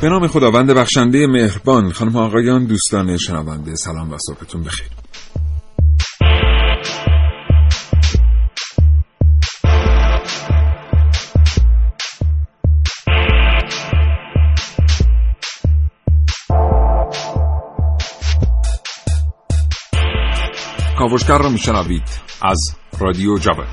به نام خداوند بخشنده مهربان خانم آقایان دوستان شنونده سلام و صبحتون بخیر. کاوشگر را میشنوید از رادیو جوان.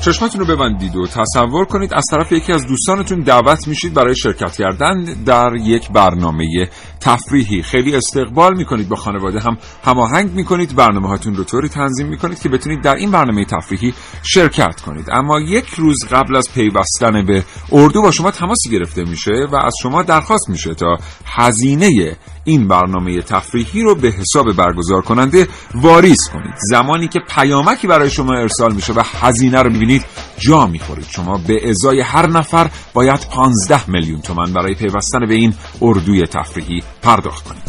چشمتون رو ببندید و تصور کنید از طرف یکی از دوستانتون دعوت میشید برای شرکت کردن در یک برنامه تفریحی. خیلی استقبال می‌کنید با خانواده هم. هماهنگ می‌کنید. برنامه هاتون رو طوری تنظیم می‌کنید که بتونید در این برنامه تفریحی شرکت کنید. اما یک روز قبل از پیوستن به اردو با شما تماسی گرفته میشه و از شما درخواست میشه تا هزینه این برنامه تفریحی رو به حساب برگزار کننده واریز کنید. زمانی که پیامکی برای شما ارسال میشه و هزینه رو می‌بینید جا می‌خورید. شما به ازای هر نفر باید 15 میلیون تومن برای پیوستن به این اردوی تفریحی پرداخت کنید.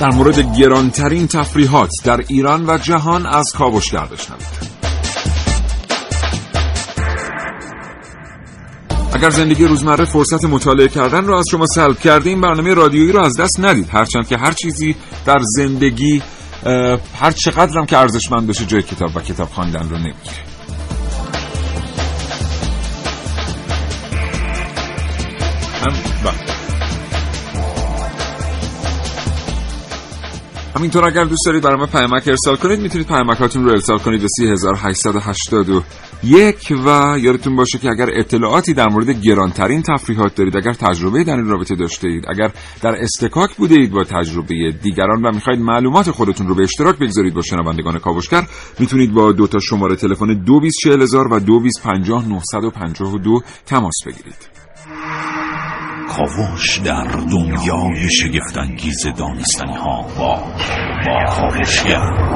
در مورد گرانترین تفریحات در ایران و جهان از کاوشگر بشنوید اگر زندگی روزمره فرصت مطالعه کردن رو از شما سلب کرده این برنامه رادیویی رو از دست ندید. هرچند که هر چیزی در زندگی هر چقدرم که ارزشمند بشه جای کتاب و کتاب خواندن رو نمی‌گیره. هم همینطور اگر دوست دارید برای ما پیامک ارسال کنید می‌تونید پیامکاتون رو ارسال کنید به 3881 و یادتون باشه که اگر اطلاعاتی در مورد گرانترین تفریحات دارید اگر تجربه در این رابطه داشته اید اگر در استکاک بوده اید با تجربه دیگران و می‌خواید معلومات خودتون رو به اشتراک بگذارید با شنوندگان کاوشگر می‌تونید با دو تا شماره تلفن 224000 و 2250 تماس بگیرید. کاوش در دنیای شگفتانگیز دانستنی ها با با کاوشگر.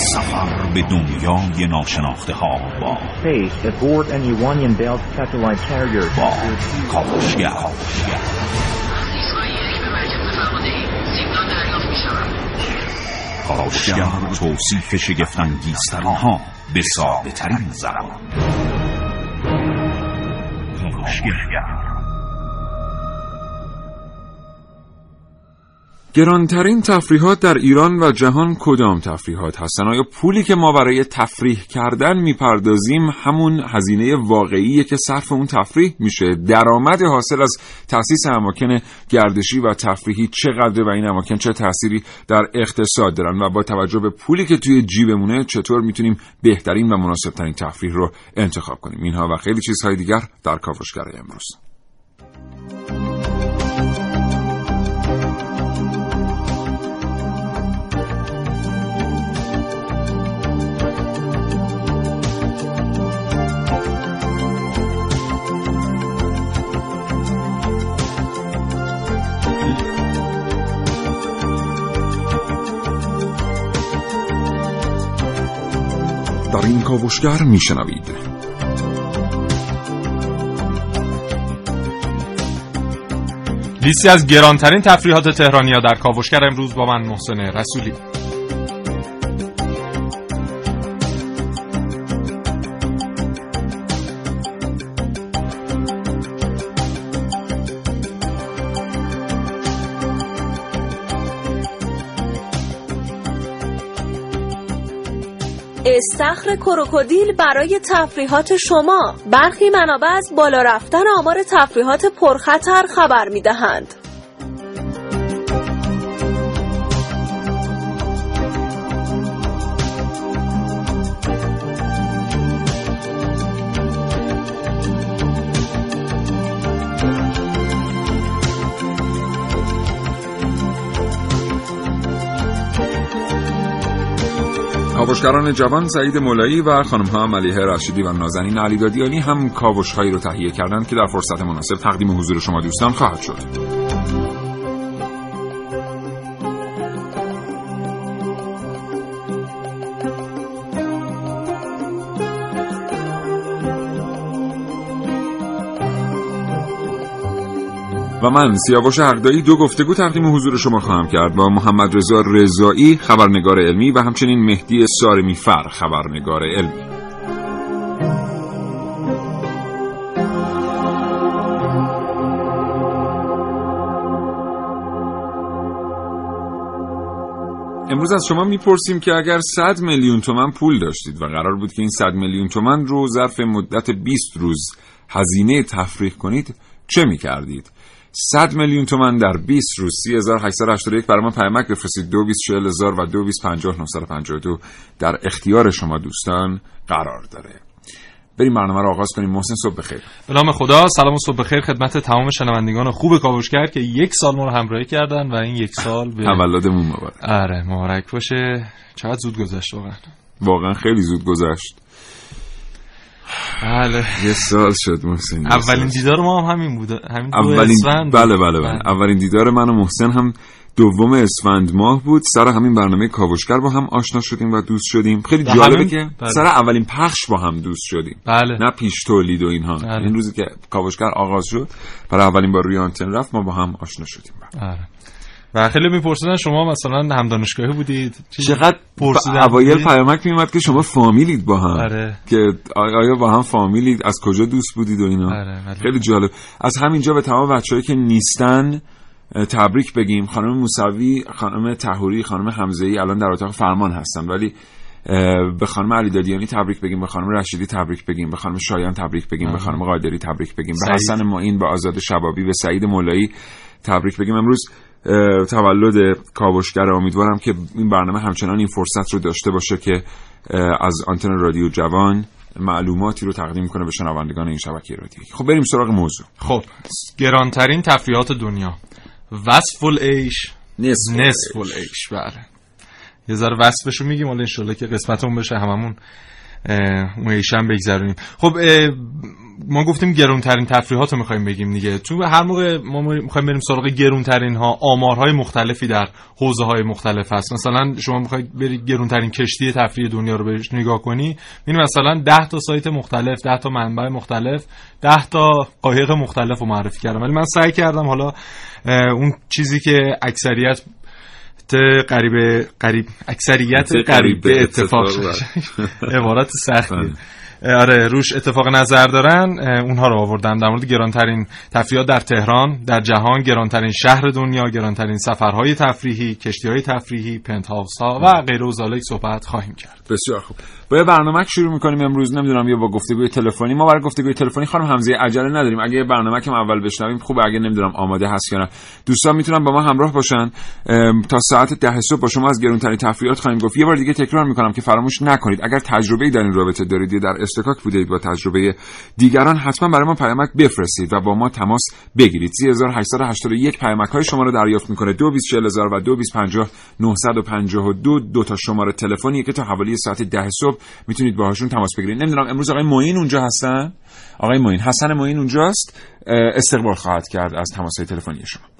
سفر به دنیای ناشناخته ها با. با کاوشگر. کاوشگر. توصیف شگفتانگیزترین ها به ساده ترین زبان کاوشگر. گرانترین تفریحات در ایران و جهان کدام تفریحات هستن؟ آیا پولی که ما برای تفریح کردن می‌پردازیم همون هزینه واقعیه که صرف اون تفریح میشه؟ درآمد حاصل از تأسیس اماکن گردشی و تفریحی چقدره و این اماکن چه تأثیری در اقتصاد دارن و با توجه به پولی که توی جیبمونه چطور می‌تونیم بهترین و مناسبترین تفریح رو انتخاب کنیم؟ اینها و خیلی چیزهای دیگر در کاوشگر امروز. کاوشگر میشنوید. لیستی از گرانترین تفریحات تهرانیا در کاوشگر امروز با من محسن رسولی. استخر کروکودیل برای تفریحات شما. برخی منابع از بالا رفتن آمار تفریحات پرخطر خبر می‌دهند. کاوشگران جوان سعید مولایی و خانم ها ملیحه رشیدی و نازنین علیدادیانی هم کاوش هایی رو تهیه کردند که در فرصت مناسب تقدیم حضور شما دوستان خواهد شد. و من سیاوش حقدایی دو گفتگو تقدیم حضور شما خواهم کرد با محمد رضا رضایی خبرنگار علمی و همچنین مهدی سارمی فر خبرنگار علمی امروز از شما می‌پرسیم که اگر 100 میلیون تومن پول داشتید و قرار بود که این 100 میلیون تومن رو ظرف مدت 20 روز هزینه تفریح کنید چه می‌کردید؟ 100 میلیون تومن در 20 روز 3881 برای ما پیامک بفرستید. 224000 و 2250952 در اختیار شما دوستان قرار داره. بریم برنامه رو آغاز کنیم. محسن صبح بخیر. به نام خدا. سلام و صبح بخیر. خدمت تمام شنوندگان خوب کاوشگر که یک سال ما رو همراهی کردن و این یک سال به تولدمون مبارک. آره مبارک باشه. چقدر زود گذشت واقعا. واقعا خیلی زود گذشت. بله. یه سال شد محسن. اولین. دیدار ما هم همین بوده. همین دو اولین اسفند بله بود. بله. بله. اولین دیدار من و محسن هم دوم اسفند ماه بود. سر همین برنامه کاوشگر با هم آشنا شدیم و دوست شدیم. خیلی جالبه همین- که بله. سر اولین پخش با هم دوست شدیم. بله. نه پیش تولید و اینها. بله. این روزی که کاوشگر آغاز شد برای اولین بار روی آنتن رفت ما با هم آشنا شدیم. آره. و خیلی میپرسیدن شما مثلا هم دانشگاهی بودید چقدر پرسیدن اوایل؟ پیامک میومد که شما فامیلید با هم. آره. که آیا با هم فامیلید؟ از کجا دوست بودید و اینا؟ آره، خیلی جالب. از همینجا به تمام بچه‌ای که نیستن تبریک بگیم. خانم موسوی خانم تهوری خانم حمزه ای الان در اتاق فرمان هستن. ولی به خانم علی دادیانی تبریک بگیم به خانم رشیدی تبریک بگیم به خانم شایان تبریک بگیم به خانم قادری تبریک بگیم به. حسن معین به آزاد شبابی به سعید مولایی تبریک بگیم. امروز تولد کاوشگر امیدوارم که این برنامه همچنان این فرصت رو داشته باشه که از آنتن رادیو جوان معلوماتی رو تقدیم کنه به شنوندگان این شبکه رادیویی. خب بریم سراغ موضوع. خب گرانترین تفریحات دنیا. وصف العیش نصف نصف العیش بله. یه ذره وصفشو میگیم حالا انشالله که قسمتمون بشه هممون عیشم بگذرونیم. خب ما گفتیم گرونترین تفریحات رو می‌خوایم بگیم دیگه. تو هر موقع ما می‌خوایم بریم سراغ گرونترین ها آمارهای مختلفی در حوزه های مختلف هست. مثلا شما می‌خواید برید گرونترین کشتی تفریح دنیا رو بهش نگاه کنی می‌بینی مثلا 10 تا سایت مختلف 10 تا منبع مختلف 10 تا قایق مختلف رو معرفی کردم. ولی من سعی کردم حالا اون چیزی که اکثریت قریب قریب اکثریت قریب به اتفاق عبارت سختیه بله. آره روش اتفاق نظر دارن اونها رو آوردم در مورد گرانترین تفریحات در تهران در جهان گرانترین شهر دنیا گرانترین سفرهای تفریحی کشتی های تفریحی پنت ها و غیره و ذالک صحبت خواهیم کرد. بسیار خوب. با برنامه شروع می‌کنیم امروز نمی‌دونم یا با گفتگوی تلفنی. ما برای گفتگوی تلفنی خانم حمزه عجله نداریم. اگه برنامه که اول بشنویم خوبه. اگه نمی‌دونم آماده هست یا نه. دوستان می‌تونن با ما همراه باشن. تا ساعت ده صبح با شما از گرونترین تفریحات خواهیم گفت. یه بار دیگه تکرار می‌کنم که فراموش نکنید. اگر تجربه در این رابطه دارید در استکاک بودید با تجربه دیگران حتما برای ما پیامک بفرستید و با ما تماس بگیرید. 3881 پیامک های شما رو دریافت می‌کنه. 224000 و 225952 دو تا شماره تلفنی که تا حوالی ساعت ده صبح می‌تونید باهاشون تماس بگیرید. نمی‌دونم امروز آقای معین اونجا هستن؟ آقای معین حسن معین اونجاست؟ استقبال خواهد کرد از تماس های تلفنی شما.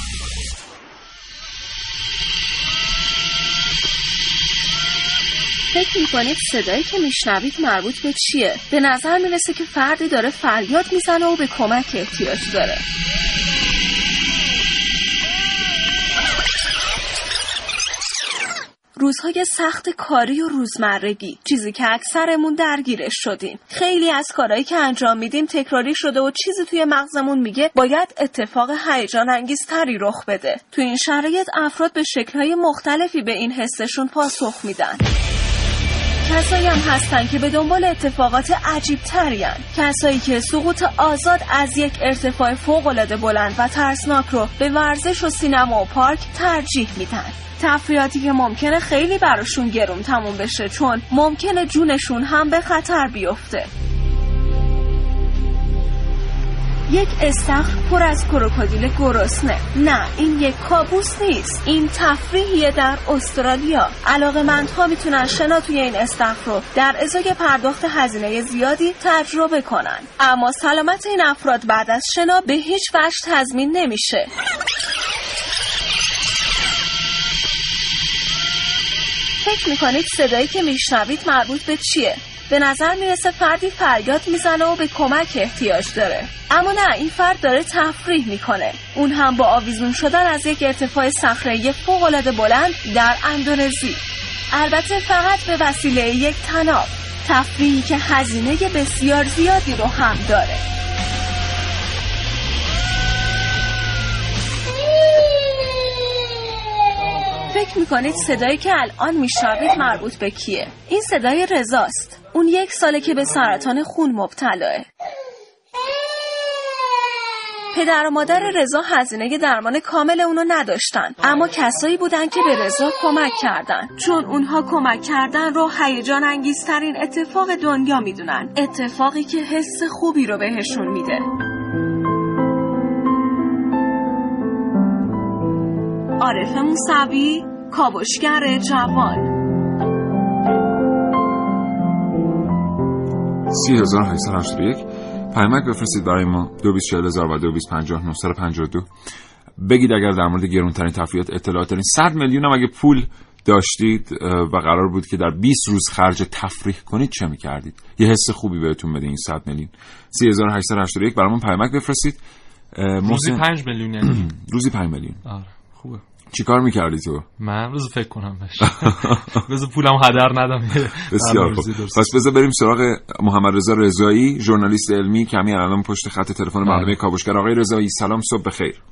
فکر می‌کنید صدایی که میشنوید مربوط به چیه؟ به نظر می‌رسه که فردی داره فریاد می‌زنه و به کمک احتیاج داره. روزهای سخت کاری و روزمرگی چیزی که اکثرمون درگیرش شدیم. خیلی از کارهایی که انجام میدیم تکراری شده و چیزی توی مغزمون میگه باید اتفاق هیجان انگیزتری رخ بده. تو این شرایط افراد به شکلهای مختلفی به این حسشون پاسخ میدن. کسایی هم هستن که به دنبال اتفاقات عجیب ترین کسایی که سقوط آزاد از یک ارتفاع فوق بلند و ترسناک رو به ورزش و سینما و پارک ترجیح میدن. تفریحاتی که ممکنه خیلی براشون گرون تموم بشه چون ممکنه جونشون هم به خطر بیفته. یک استخر پر از کروکودیل گرسنه. نه این یک کابوس نیست. این تفریحیه در استرالیا. علاقه مندها می‌تونن شنا توی این استخر رو در ازای پرداخت هزینه زیادی تجربه کنن. اما سلامت این افراد بعد از شنا به هیچ وجه تضمین نمیشه. فکر می‌کنید صدایی که میشنوید مربوط به چیه؟ به نظر می‌رسه فردی فریاد می‌زنه و به کمک احتیاج داره. اما نه این فرد داره تفریح می‌کنه. اون هم با آویزون شدن از یک ارتفاع صخره فوقالعاده بلند در اندونزی. البته فقط به وسیله یک تناب. تفریحی که هزینه بسیار زیادی رو هم داره. فکر می‌کنید صدایی که الان میشنوید مربوط به کیه؟ این صدای رزاست اون یک ساله که به سرطان خون مبتلاه. پدر و مادر رضا هزینه درمان کامل اونو نداشتن. اما کسایی بودن که به رضا کمک کردن. چون اونها کمک کردن رو هیجان انگیزترین اتفاق دنیا می‌دونن. اتفاقی که حس خوبی رو بهشون میده. عارف موسوی کاوشگر جوان. 3881 پیامک بفرستید برای ما 224000 و 2250 بگید اگر در مورد گرونترین تفریحات اطلاعات دارین. 100 میلیون هم اگه پول داشتید و قرار بود که در 20 روز خرج تفریح کنید چه می‌کردید؟ یه حس خوبی بهتون بده این 100 میلیون. 3881 برامون پیامک بفرستید. روزی 5 میلیون یعنی؟ روزی 5 میلیون. آره خوبه. چیکار می‌کردی تو؟ من روز فکر کنم بهش. بذار پولم هدر ندم. بسیار خوب. پس بذار بریم سراغ محمد رضا رضایی ژورنالیست علمی کمی الان پشت خط تلفن برنامه کاوشگر. آقای رضایی سلام صبح بخیر.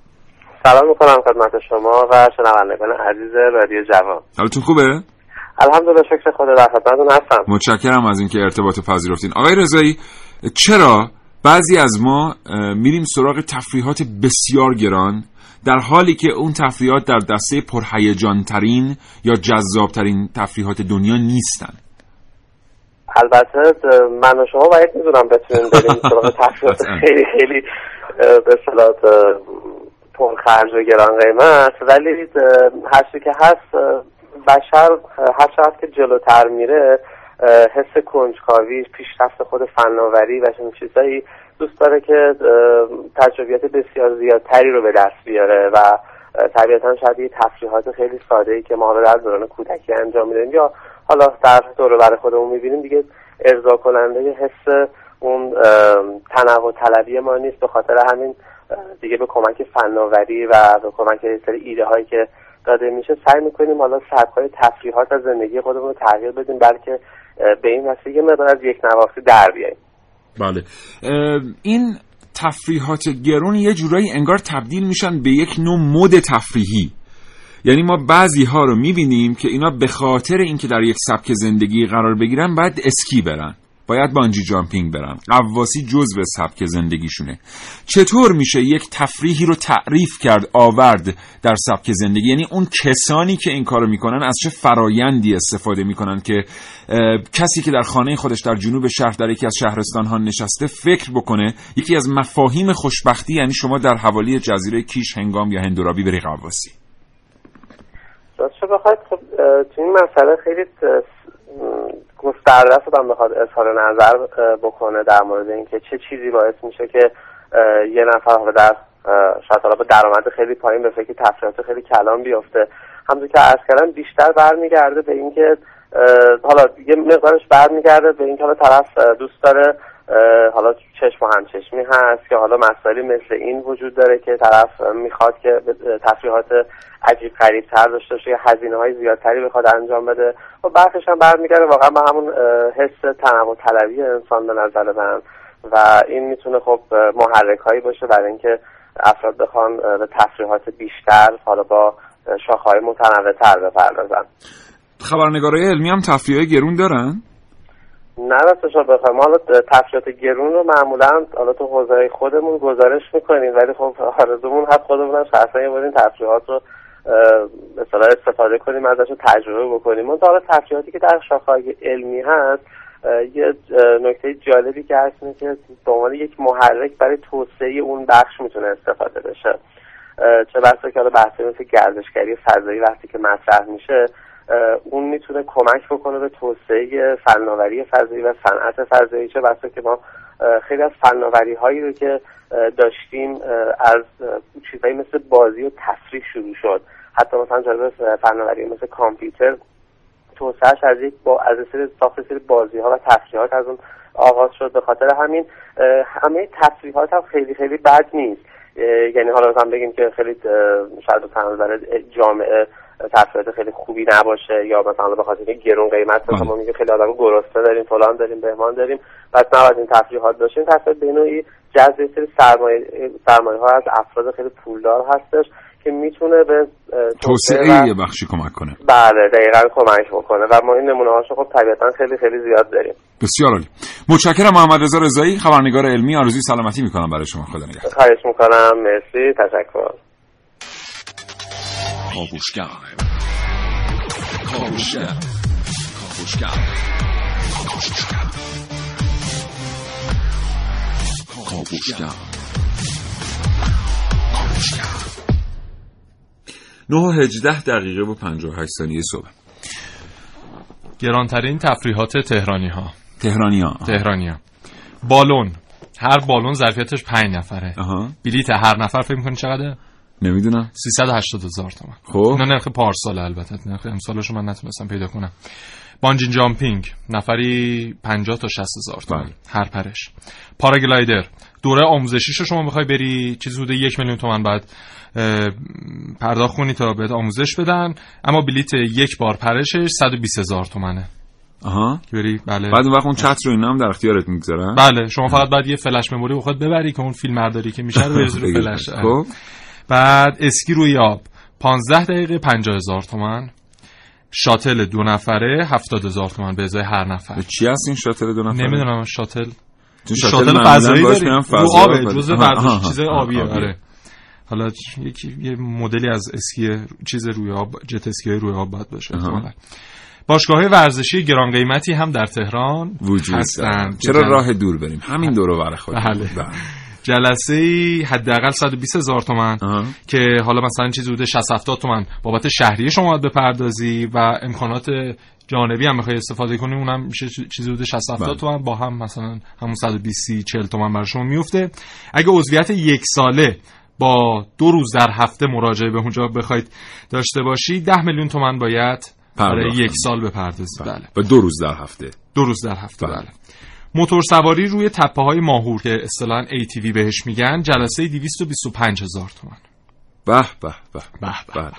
سلام می‌کنم خدمت شما و شنوندگان عزیز رادیو جوان. حالتون خوبه؟ الحمدلله شکر خدا در خدمتتون هستم. متشکرم از اینکه ارتباط پذیرفتین. آقای رضایی چرا بعضی از ما میریم سراغ تفریحات بسیار گران در حالی که اون تفریحات در دسته پرهیجان ترین یا جذاب ترین تفریحات دنیا نیستن. البته من و شما باید می‌دونم بتونیم بریم سراغ تفریحات خیلی خیلی به صلاح پرخرج و گران قیمت. ولی هرچی که هست بشر هر چقدر که جلوتر میره حس کنجکاوی پیشرفت خود فناوری و چنین چیزایی دوست داره که تجربیات بسیار زیادتری رو به دست بیاره و طبیعتا شاید یه تفریحات خیلی ساده ای که ما رو در دوران کودکی انجام میدیم یا حالا در دور برای خودمون می‌بینیم دیگه ارضا کننده حس اون تنوع طلبی ما نیست به خاطر همین دیگه به کمک فناوری و به کمک سری ایده هایی که داده میشه سعی می‌کنیم حالا سبک های تفریحات از زندگی خودمون رو تغییر بدیم بلکه به این وسیله یه مقدار از یک نواختی در بیاییم. بله. این تفریحات گرون یه جورایی انگار تبدیل میشن به یک نوع مد تفریحی. یعنی ما بعضی ها رو می‌بینیم که اینا به خاطر اینکه در یک سبک زندگی قرار بگیرن باید اسکی برن. باید بانجی جامپینگ برن. قواسی جزء سبک زندگیشونه. چطور میشه یک تفریحی رو تعریف کرد آورد در سبک زندگی؟ یعنی اون کسانی که این کارو می‌کنن از چه فرایندی استفاده می‌کنن که کسی که در خانه خودش در جنوب شهر در یکی از شهرستان ها نشسته فکر بکنه یکی از مفاهیم خوشبختی یعنی شما در حوالی جزیره کیش هنگام یا هندورابی بری قواسی. راستش بخواید خب تو این مسئله خیلی گسترده شدم بخواد اظهار نظر بکنه در مورد اینکه چه چیزی باعث میشه که یه نفر در شاید حالا به درآمد خیلی پایین به فکر تفریحات خیلی کلان بیفته. همونطور که عرض کردم بیشتر برمیگرده به اینکه حالا یه مقدارش برمیگرده به اینکه حالا طرف دوست داره حالا چشم و همچشمی هست که حالا مسائلی مثل این وجود داره که طرف می‌خواد که تفریحات عجیب غریب تر داشته باشه یا هزینه های زیادتری بخواد انجام بده. و برخش هم برمیگرده واقعا به همون حس تنوع طلبی انسان به نظر من. و این می‌تونه خب محرک هایی باشه برای اینکه افراد بخوان به تفریحات بیشتر حالا با شاخهای متنوع تر بپردازن. خبرنگارای علمی هم تفریح گرون دارن؟ نه راستش رو بخوایم ما حالا تفریحات گرون رو معمولا حالا تو حوزه خودمون گزارش می‌کنیم ولی خب آرزومون هست خودمون هم شخصا یه بار تفریحات رو اصطلاح استفاده کنیم ازش تجربه بکنیم. اون حالا تفریحاتی که در شاخه‌های علمی هست یه نکته جالبی که هست اینه که به عنوان یک محرک برای توسعه اون بخش می‌تونه استفاده بشه. چه بسا که حالا بحثی مثل گردشگری فضایی وقتی که مطرح میشه اون می‌تونه کمک بکنه به توسعه فناوری فضایی و صنعت فضایی چه بسا که ما خیلی از فناوری هایی رو که داشتیم از اه، چیزایی مثل بازی و تفریح شروع شد. حتی مثلا جالب فناوری مثل کامپیوتر توسعهش از یک با از سری ساخت سری بازی ها و تفریحات از اون آغاز شد. به خاطر همین همه تفریحات هم خیلی خیلی بد نیست. یعنی حالا مثلا بگیم که خیلی شاید برای جامعه تفریحات خیلی خوبی نباشه یا مثلا به خاطر اینکه گرون قیمت مثلا ما میگیم خیلی آدم گرسنه داریم فلان داریم بهمان داریم. پس نباید این تفریحات داشتیم تفریحات به نوعی جذب سری سرمایه سرمایه ها از افراد خیلی پولدار هستش که می‌تونه به توسعه یه بخشی کمک کنه. بله دقیقا کمک بکنه. و ما این نمونه هاشو خب طبیعتا خیلی خیلی زیاد داریم. بسیار عالی. متشکرم محمد رضا رضایی خبرنگار علمی آرزوی سلامتی می‌کنم برای شما. خدا نگهدار. خواهش می‌کنم. مرسی. تشکر. کاوشگر کاوشگر کاوشگر کاوشگر 9 و 18 دقیقه و 58 ثانیه صبح. گرانترین تفریحات تهرانی ها تهرانی ها تهرانی ها بالون. هر بالون ظرفیتش 5 نفره. بلیت هر نفر فکر می‌کنی چقدره؟ نمی‌دونم. 380 هزار تومان خب. اینا نرخ پارسال البته. نرخ امسالشو من نتونستم پیدا کنم. بانجین جامپینگ نفری 50 تا 60 هزار تومان بله. هر پرش. پاراگلایدر. دوره آموزشیشو شما می‌خوای بری چیز حدود یک میلیون تومن بعد پرداخت کنی تا بهت آموزش بدن. اما بلیت یک بار پرشش 120 هزار تومنه. آها. بری بله. بعد اون وقت اون چتر رو اینا هم در اختیارت می‌گذارن؟ بله. شما فقط بعد یه فلش مموری بخواد ببری که اون فیلم برداری که میشه رو بریزی رو فلش. خب. بعد اسکی روی آب. 15 دقیقه 50 هزار تومن شاتل دو نفره 70 هزار تومن به ازای هر نفر. چی هست این شاتل دو نفره؟ نمی‌دونم شاتل. شاتل فضایی میرن رو آبه جزء آها، چیز آبیه. آره حالا یکی یه مدلی از اسکی چیز روی آب جت اسکی روی آب باید باشه. احتمالاً. باشگاه ورزشی گران قیمتی هم در تهران وجود هستن. چرا راه دور بریم؟ همین دور و بر خود بله. جلسه ای حداقل 120 هزار تومن آها. که حالا مثلا چیزی بوده 60 70 تومن بابت شهریه شما باید بپردازی و امکانات جانبی هم می‌خوای استفاده کنی اونم میشه چیزی بوده 60 70 بله. تومن با هم مثلا همون 120 40 تومن برای شما میفته اگه عضویت یک ساله با دو روز در هفته مراجعه به اونجا بخواید داشته باشی 10 میلیون تومن باید برای یک. سال بپردازی بله و دو روز در هفته دو روز در هفته بله. بله موتور سواری روی تپه های ماهور که اصطلاحاً ATV بهش میگن جلسه 225 هزار تومن به به به. به به. بله.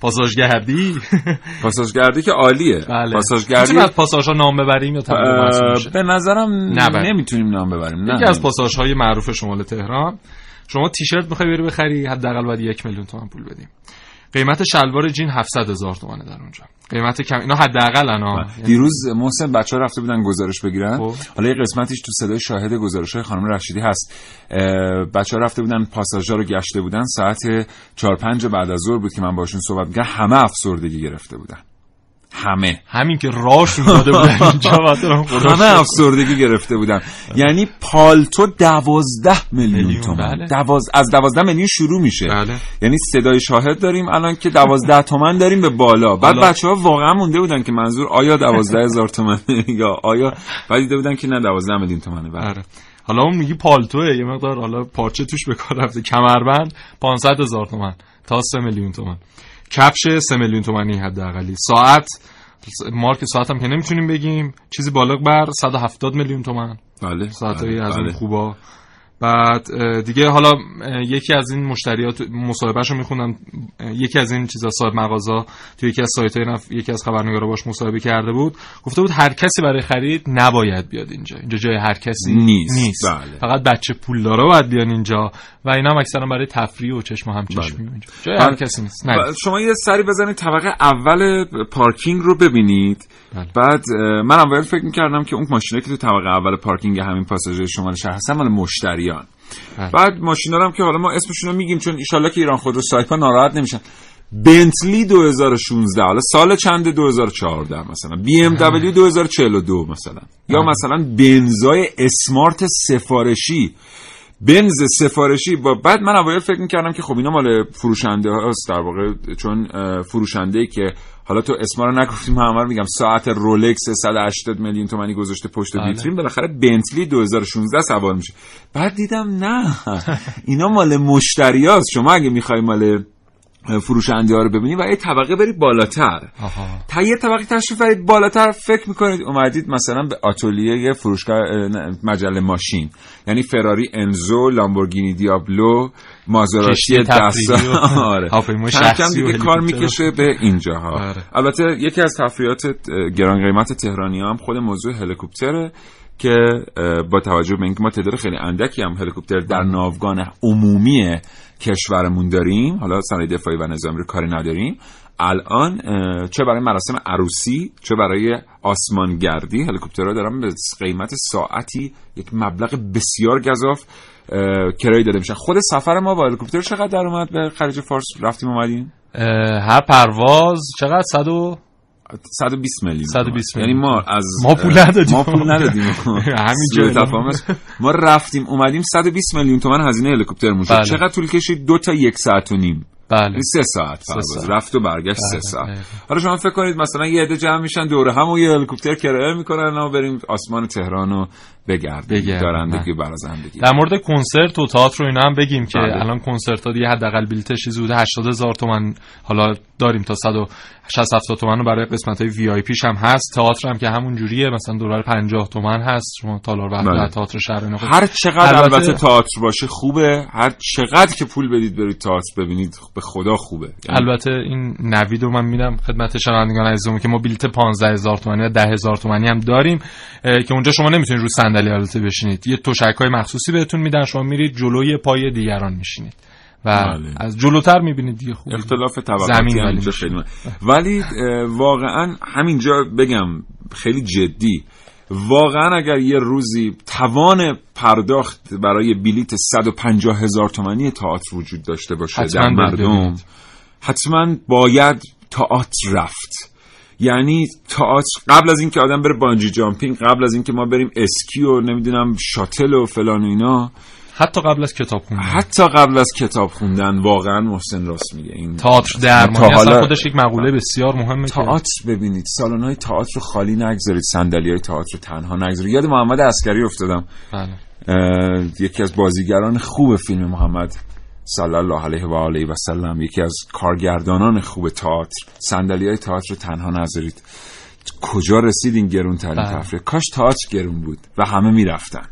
پاساژگردی؟ پاساژگردی که عالیه. بله. پاساژگردی از پاساژها نام ببریم یا تبدیل به نظرم نبریم. نمی‌تونیم نام ببریم نه یکی از پاساژهای معروف شمال تهران. شما تیشرت می‌خوای بری بخری حداقل باید یک میلیون تومن پول بدیم قیمت شلوار جین 700 هزار تومنه در اونجا. قیمت کم اینا حداقل انا دیروز محسن بچه ها رفته بودن گزارش بگیرن. خب. حالا یه قسمتیش تو صدای شاهد گزارش های خانم رشیدی هست. بچه ها رفته بودن پاساژا رو گشته بودن. ساعت 4 5 بعد از ظهر بود که من باشون صحبت می‌کردم. همه افسردگی گرفته بودن. همه. همین که راهشون داده بودن اینجا همه افسردگی گرفته بودن. یعنی پالتو دوازده میلیون تومن بله. دواز... از دوازده میلیون شروع میشه. بله. یعنی صدای شاهد داریم الان که دوازده تومن داریم به بالا. بعد بچه ها واقعا مونده بودن که منظور آیا دوازده هزار تومنه یا آیا بعد دیده بودن که نه دوازده میلیون تومنه. بله. آره. حالا اون میگی پالتوه. یه مقدار حالا پارچه توش به کار رفته. کمربند 500 هزار تومن تا 3 میلیون تومن. کفش 3 میلیون تومنی حداقلی. ساعت مارک ساعت هم که نمی‌تونیم بگیم. چیزی بالغ بر 170 میلیون تومن بله ساعت بله، از بله. خوبا. بعد دیگه حالا یکی از این مشتریات مصاحبهشو میخوندم یکی از این چیزا صاحب مغازه تو یکی از سایت های نف... یکی از خبرنگارا باش مصاحبه کرده بود گفته بود هر کسی برای خرید نباید بیاد اینجا اینجا جای هر کسی نیست. نیست. بله. فقط بچه پولدارا باید بیان اینجا و اینا هم اکثرا برای تفریح و چشم و همچشمی و اینجا جای هر بله. کسی نیست نه شما یه سری بزنید طبقه اول پارکینگ رو ببینید بله. بعد من اول فکر می‌کردم که اون ماشینه که تو طبقه اول پارکینگ همین پاساژ شمال شهر هستن مال مشتریان بله. بعد ماشینا هم که حالا ما اسمشون رو میگیم چون ایشالله که ایران خودرو سایپا ناراحت نمیشن. بنتلی 2016 حالا سال چند 2014 مثلا بی ام دبلیو 2042 مثلا. یا مثلا بنزای اسمارت سفارشی. بنز سفارشی با بعد من اوایل فکر می‌کردم که خب اینا مال فروشنده هاست در واقع چون فروشنده که حالا تو اسما رو نگفتیم همه میگم. ساعت رولکس 180 میلیون تومانی گذاشته پشت بله. ویترین بالاخره بنتلی 2016 سوار میشه. بعد دیدم نه. اینا مال مشتریاست. شما اگه می‌خوای مال فروشنده ها رو ببینی و یه طبقه بری بالاتر آها. تا یه طبقه تشریف برید بالاتر فکر می‌کنید اومدید مثلا به آتولیه یه فروشگاه مجله ماشین یعنی فراری انزو لامبورگینی دیابلو مازراتی دستا آره کم دیگه کار. می‌کشه به اینجاها آره. البته یکی از تفریحات اه، گران قیمت تهرانی هم خود موضوع هلیکوپتره که با توجه به اینکه ما تعداد خیلی اندکی هم هلیکوپتر در ناوگان عمومی کشورمون داریم حالا صنایع دفاعی و نظامی رو کاری نداریم. الان چه برای مراسم عروسی چه برای آسمانگردی هلیکوپترها دارن به قیمت ساعتی یک مبلغ بسیار گذاف کرایه داده میشن. خود سفر ما با هلیکوپتر چقدر در اومد؟ به خلیج فارس رفتیم اومدیم؟ هر پرواز چقدر؟ صد و 120 میلیون 120 یعنی ما از ما پول ندادیم. ما پول ندادیم. همینجا سوء تفاهم ما رفتیم اومدیم 120 میلیون تومن هزینه هلیکوپتر شد. بله. چقدر طول کشید؟ دو تا یک ساعت و nیم بله. سه ساعت سه پرواز ساعت. رفت و برگشت سه بله، ساعت. دقیقاً. حالا شما فکر کنید مثلا یه عده جمع میشن دوره هم و یه هلیکوپتر کرایه می‌کنن و بریم آسمان تهران رو بگردیم. دارندگی نه. برازندگی در مورد کنسرت و تئاتر و اینا هم بگیم که بله. الان کنسرت ها دیگه حداقل بلیت چیزی بوده 80 هزار تومن. حالا داریم تا 160 70 تومن رو برای قسمت های وی آی پیش هم هست. تئاتر هم که همون جوریه. مثلا دلار 50 تومن هست. شما تالار بله. وقت تئاتر شهر اینا هر چقدر البته- البته تئاتر باشه خوبه. هر چقدر که پول بدید برید تئاتر ببینید. به خدا خوبه یعنی البته این نوید رو من میدم خدمت شنوندگان عزیزم که ما بلیت 15 هزار تومانی و 10 هزار تومانی هم داریم که اونجا شما نمی‌تونید رو صندلی البته بشینید یه تشک های مخصوصی بهتون میدن شما میرید جلوی پای دیگران میشینید و بله. از جلوتر می‌بینید دیگه خوب اختلاف طبقاتی هم ولی اینجا. خیلی. ولی واقعا همینجا بگم خیلی جدی واقعا اگر یه روزی توان پرداخت برای بلیت 150 هزار تومنی تئاتر وجود داشته باشه در مردم. حتما باید تئاتر رفت یعنی تئاتر قبل از اینکه آدم بره بانجی جامپینگ قبل از اینکه ما بریم اسکی و نمی‌دونم شاتل و فلان و اینا حتی قبل از کتاب خوندن. حتی قبل از کتاب خوندن واقعا محسن راست میگه. این تئاتر درمانی اصلا خودش یک مقوله بسیار مهمه تئاتر ببینید سالن های تئاتر رو خالی نگذارید صندلی های تئاتر رو تنها نگذارید. یاد محمد عسکری افتادم. بله. اه، یکی از بازیگران خوب فیلم محمد صلی الله علیه و آله و سلم یکی از کارگردانان خوب تئاتر. صندلی های تئاتر رو تنها نذارید کجا رسید این گرون ترین بله. تفریح؟ کاش تئاتر گرون بود و همه می‌رفتن.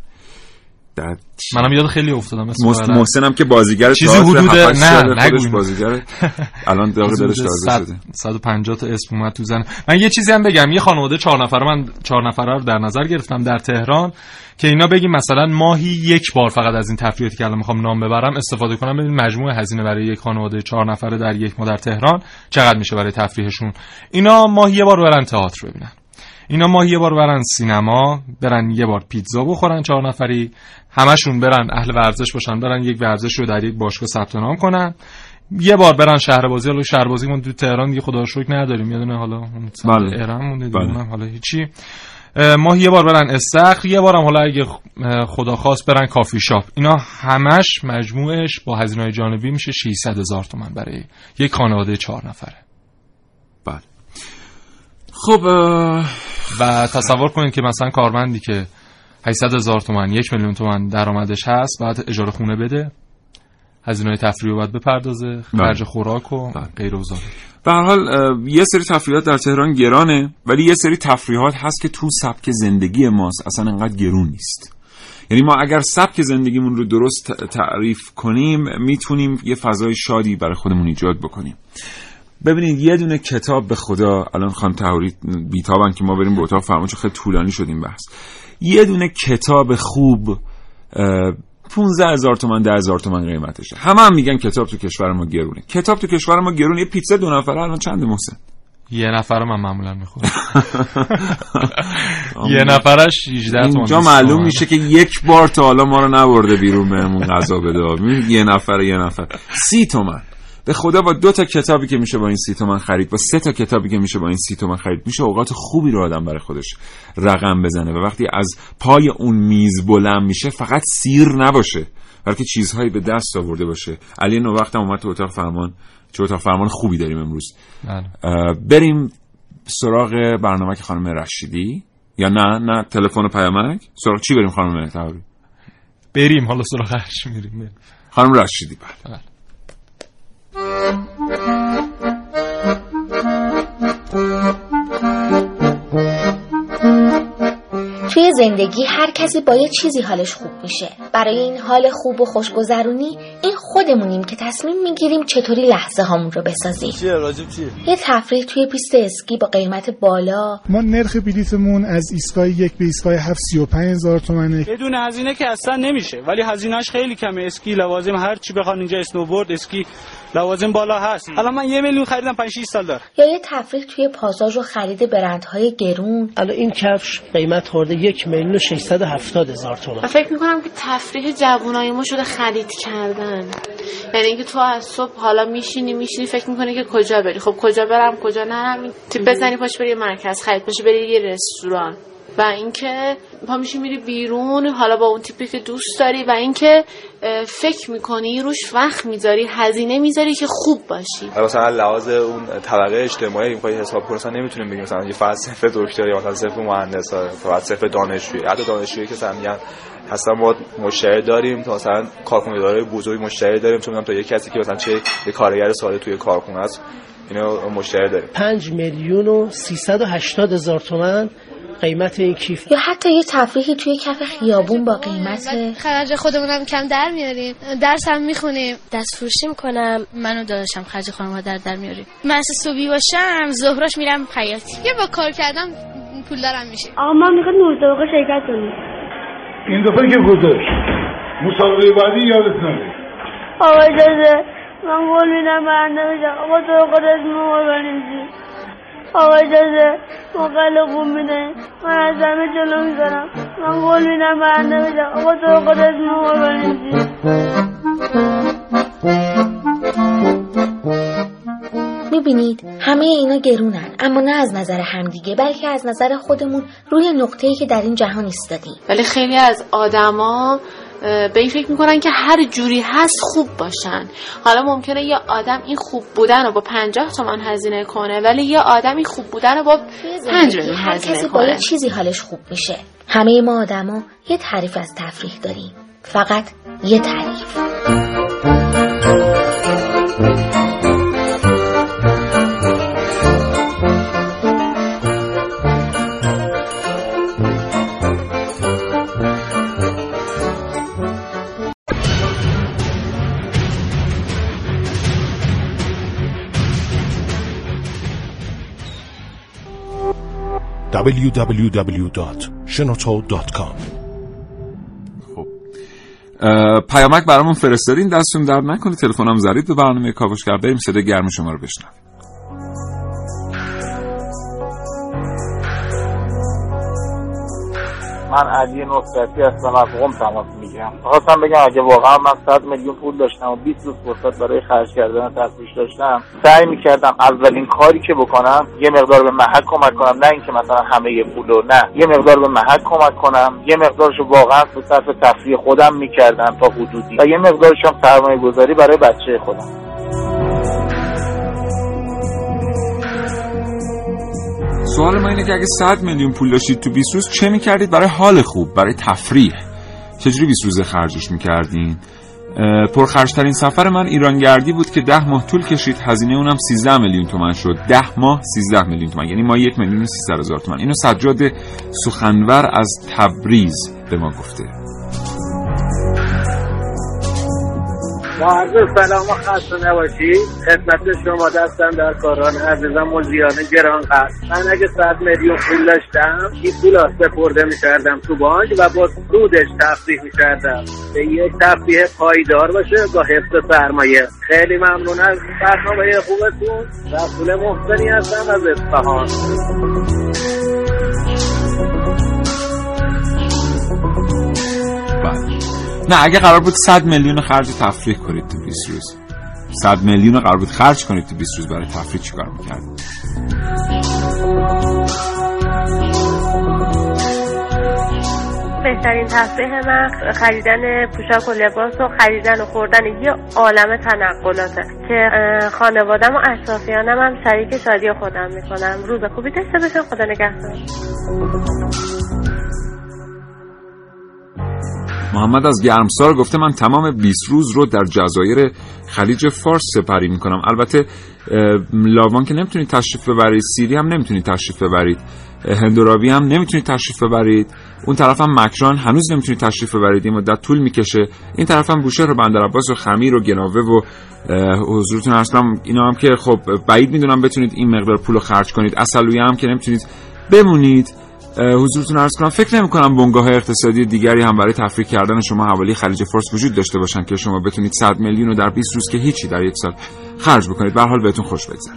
در منم یاد خیلی افتادم. محسنم که بازیگر چیزی حدود- نه، ساله نگو خودش اینو. بازیگر. الان داغ دلش تازه شده. 150 تا اسم اومد تو زن من یه چیزی هم بگم یه خانواده چهار نفره من چهار نفره رو در نظر گرفتم در تهران که اینا بگیم مثلا ماهی یک بار فقط از این تفریحاتی که الان می‌خوام نام ببرم استفاده کنم. ببین مجموع هزینه برای یک خانواده چهار نفره در یک ماه در تهران چقدر میشه برای تفریحشون؟ اینا ماهی یه بار برن تئاتر ببینن. اینا ماهی یه بار برن سینما برن یه بار پیتزا بخورن چهار نفری. همشون برن اهل ورزش باشن برن یک ورزش رو در یک باشگاه ثبت نام کنن. یه بار برن شهر بازی حالا شهر بازی ما تو تهران دیگه خدا رو شکر نداریم. یه دونه حالا بله. ارم مونده دیگه بله. حالا هیچی. ماهی یه بار برن استخر یه بارم حالا اگه خدا خواست برن کافی شاپ. اینا همش مجموعش با هزینه های جانبی میشه 600 هزار تومن برای یک خانواده چهار نفره. بله. خب و تصور کنید که مثلا کارمندی که 800 هزار تومن یک میلیون تومن درآمدش هست بعد اجاره خونه بده. هزینه تفریح باید بپردازه خرج خوراک و بله. غیر و. به هر حال یه سری تفریحات در تهران گرانه ولی یه سری تفریحات هست که تو سبک زندگی ماست اصلا انقدر گرون نیست. یعنی ما اگر سبک زندگیمون رو درست تعریف کنیم می‌تونیم یه فضای شادی برای خودمون ایجاد بکنیم. ببینید یه دونه کتاب به خدا الان خانم تهوری بیتابن که ما بریم به اتاق فرمان چون خیلی طولانی شدیم بحث. یه دونه کتاب خوب 15 هزار تومن 10 هزار تومن قیمتشه. همه هم میگن کتاب تو کشور ما گرونه. کتاب تو کشور ما گرونه. یه پیتزا دو نفره الان چند محسن؟ یه نفر من معمولا می‌خورم. یه نفرش 18 تومن اینجا معلوم میشه که یک بار تا حالا ما رو نبرده بیرون بهمون غذا بده. یه نفر یه نفر. سی تومن به خدا با دو تا کتابی که میشه با این سی تومن خرید با سه تا کتابی که میشه با این سی تومن خرید میشه اوقات خوبی رو آدم برای خودش رقم بزنه و وقتی از پای اون میز بلند میشه فقط سیر نباشه بلکه چیزهایی به دست آورده باشه. علی نو وقتم اومد تو اتاق فرمان چه اتاق فرمان خوبی داریم امروز. بریم سراغ برنامه که خانم رشیدی. یا نه نه تلفن و پیامک. سراغ چی بریم خانم مهتابی؟ بریم حالا سراغش میریم. خانم رشیدی بله, بله. توی زندگی هر کسی با یه چیزی حالش خوب میشه. برای این حال خوب و خوشگذرونی این خودمونیم که تصمیم می‌گیریم چطوری لحظه هامون رو بسازیم. چیه راجب چیه؟ یه تفریح توی پیست اسکی با قیمت بالا. ما نرخ بلیتمون از ایستگاه یک به ایستگاه هفت سی و پنج هزار تومنه. بدون هزینه که اصلا نمیشه. ولی هزینهش خیلی کمه. اسکی لوازم هر چی بخوان اینجا اسنوبورد اسکی لوازم بالا هست. الان من یه میلیون خریدم 5 6 سال داره. یا یه تفریح توی پاساژ و خرید برندهای گرون. الان این کفش قیمت خورده یک میلیون و 670 هزار تومان من فکر می‌کنم که تفریح جوانای ما شده خرید کردن. یعنی اینکه تو از صبح حالا میشینی میشینی فکر می‌کنی که کجا بری. خب کجا برم کجا نرم؟ تیپ بزنی پاش بری مرکز خرید پاش بری یه رستوران. و اینکه پا میشی میری بیرون حالا با اون تیپی که دوست داری و اینکه فکر می‌کنی روش وقت می‌ذاری هزینه می‌ذاری که خوب باشی. مثلا لحاظ اون طبقه اجتماعی می‌خوای حساب کنی مثلا نمی‌تونیم بگیم مثلا یه فلسفه دکتری یا مثلا صفر مهندس فلسفه دانشجویی حتی دانشجویی که مثلا میگن هستن ما مشتری داریم تا مثلا کارخونه داره بزرگ مشتری داریم. چون تا یه کسی که مثلا چه یه کارگر ساده توی کارخونه است اینو مشتری داریم. 5 میلیون و 380 هزار تومان قیمت این کیف. یا حتی یه تفریحی توی کف خیابون با قیمت. خرج خودمونم کم در میاریم. درس هم می‌خونیم. دست فروشی می‌کنم منو داداشم خرج خانم در در میاریم. من صبحی باشم ظهرش میرم خیاطی یه با کار کردم پول دارم میشه. آقا من می‌خواد مسابقه شرکت کنیم این دفعه که گذاشت. مسابقه بعدی یادت نره. آقا اجازه. من قول میدم برنده بشم. آقا تو خودت مو بنویسی. آقا اجازه مقل خوب میده من از همه جلو می‌ذارم من قول میدم برنده بشم. آقا تو خودت مو بنویسی. می‌بینید همه اینا گرونن اما نه از نظر همدیگه بلکه از نظر خودمون روی نقطه‌ای که در این جهان ایستادیم. ولی خیلی از آدما به این فکر می‌کنن که هر جوری هست خوب باشن. حالا ممکنه یه آدم این خوب بودن رو با پنجاه تومن هزینه کنه ولی یه آدم این خوب بودن رو با پنج میلیون هر کسی با یه چیزی حالش خوب میشه. همه ما آدما یه تعریف از تفریح داریم. فقط یه تعریف. www.shenoto.com خب. پیامک برامون فرستادین دستون در نکنه تلفنم زدید به برنامه کاوشگر. بریم صدای گرم شما رو بشنویم. من علی نصرتی هستم از قم تماس می‌گیرم. خواستم بگم اگه واقعا من 100 میلیون پول داشتم و 20 روز فرصت برای خرج کردن تفریح داشتم سعی می‌کردم اولین کاری که بکنم یه مقدار به محک کمک کنم نه اینکه مثلا همه پولو نه. یه مقدار به محک کمک کنم یه مقدارشو واقعا به صرف تفریح خودم می‌کردم تا حدودی. و یه مقدارش هم سرمایه گذاری برای بچه خودم. سوال ما اینه که اگه 100 میلیون پول داشتید تو 20 روز چه می‌کردید برای حال خوب برای تفریح؟ چجوری 20 روز خرجش می‌کردین؟ پرخرجترین سفر من ایرانگردی بود که ده ماه طول کشید. هزینه اونم 13 میلیون تومن شد. ده ماه 13 میلیون تومن یعنی ما یک میلیون و 300 هزار تومن اینو سجاد سخنور از تبریز به ما گفته. با عرض سلام و خسته نباشید. خدمت شما دستم در کاران عزیزم مزیان گران قدر من اگه صد میلیون پول داشتم این پول سپرده می‌کردم تو بانک و با سودش تفریح می‌کردم. به یک تفریح پایدار باشه با حفظ سرمایه. خیلی ممنون از برنامه خوبتون رسول محسنی هستم از اصفهان. نه اگه قرار بود 100 میلیون خرج تفریح کنید تو 20 روز. 100 میلیون قرار بود خرج کنید تو 20 روز برای تفریح چیکار می‌کردید؟ بهترین تفریح من خریدن پوشاک و لباس و خریدن و خوردن یه عالم تنقلاته که خانوادم و اطرافیانم هم شریک شادی خودم می‌کنم روز خوبی داشته باشم خدا نگهدار. محمد از گرمسار گفته من تمام 20 روز رو در جزایر خلیج فارس سپری می‌کنم. البته لاوان که نمی‌تونید تشریف ببرید سیری هم نمی‌تونید تشریف ببرید هندوراوی هم نمی‌تونید تشریف ببرید. اون طرف هم مکران هنوز نمی‌تونید تشریف ببرید. این مدت طول می‌کشه. این طرف هم بوشهر و بندرعباس و خمیر و گناوه و حضورتون کنم اینا هم که خب بعید می‌دونم بتونید این مقدار پول رو خرج کنید. اصلویه هم که نمی‌تونید بمونید. حضورتون عرض کنم. فکر نمی کنم بنگاه اقتصادی دیگری هم برای تفریح کردن شما حوالی خلیج فارس وجود داشته باشن که شما بتونید 100 میلیون رو در 20 روز که هیچی در یک سال خرج بکنید. به حال بهتون خوش بگذره.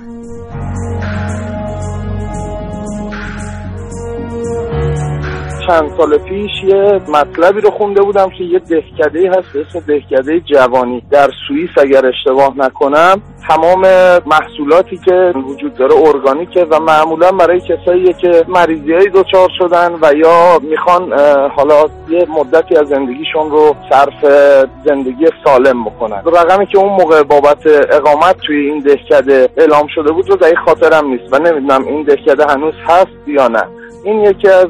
چند سال پیش یه مطلبی رو خونده بودم که یه دهکده هست به اسم دهکده جوانی در سوئیس اگر اشتباه نکنم تمام محصولاتی که وجود داره ارگانیکه و معمولا برای کسایی که مریضی های دچار شدن و یا می‌خوان حالا یه مدتی از زندگیشون رو صرف زندگی سالم بکنن. رقمی که اون موقع بابت اقامت توی این دهکده اعلام شده بود رو در خاطرم نیست و نمی‌دونم این دهکده هنوز هست یا نه. این یکی از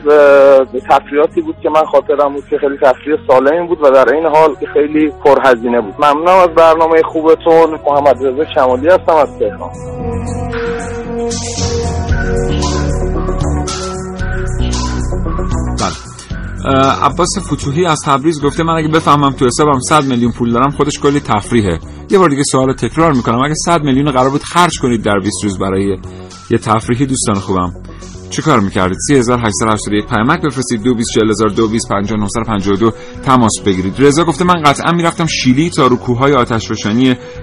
تفریحاتی بود که من خاطرم بود که خیلی تفریح سالمی بود و در این حال خیلی پرهزینه بود. ممنونم از برنامه خوبتون. محمد رضا شمالی هستم از تهران. عباس فتوحی از تبریز گفته من اگه بفهمم تو حسابم 100 میلیون پول دارم خودش کلی تفریحه. یه بار دیگه سوال تکرار می‌کنم. اگه 100 میلیون قرار بود خرج کنید در 20 روز برای یه تفریحی دوستان خوبم. چه کار می‌کردید 3881 پیامک بفرستید. 2240 تماس بگیرید. رضا گفته من قطعا می‌رفتم شیلی تا رو کوههای آتش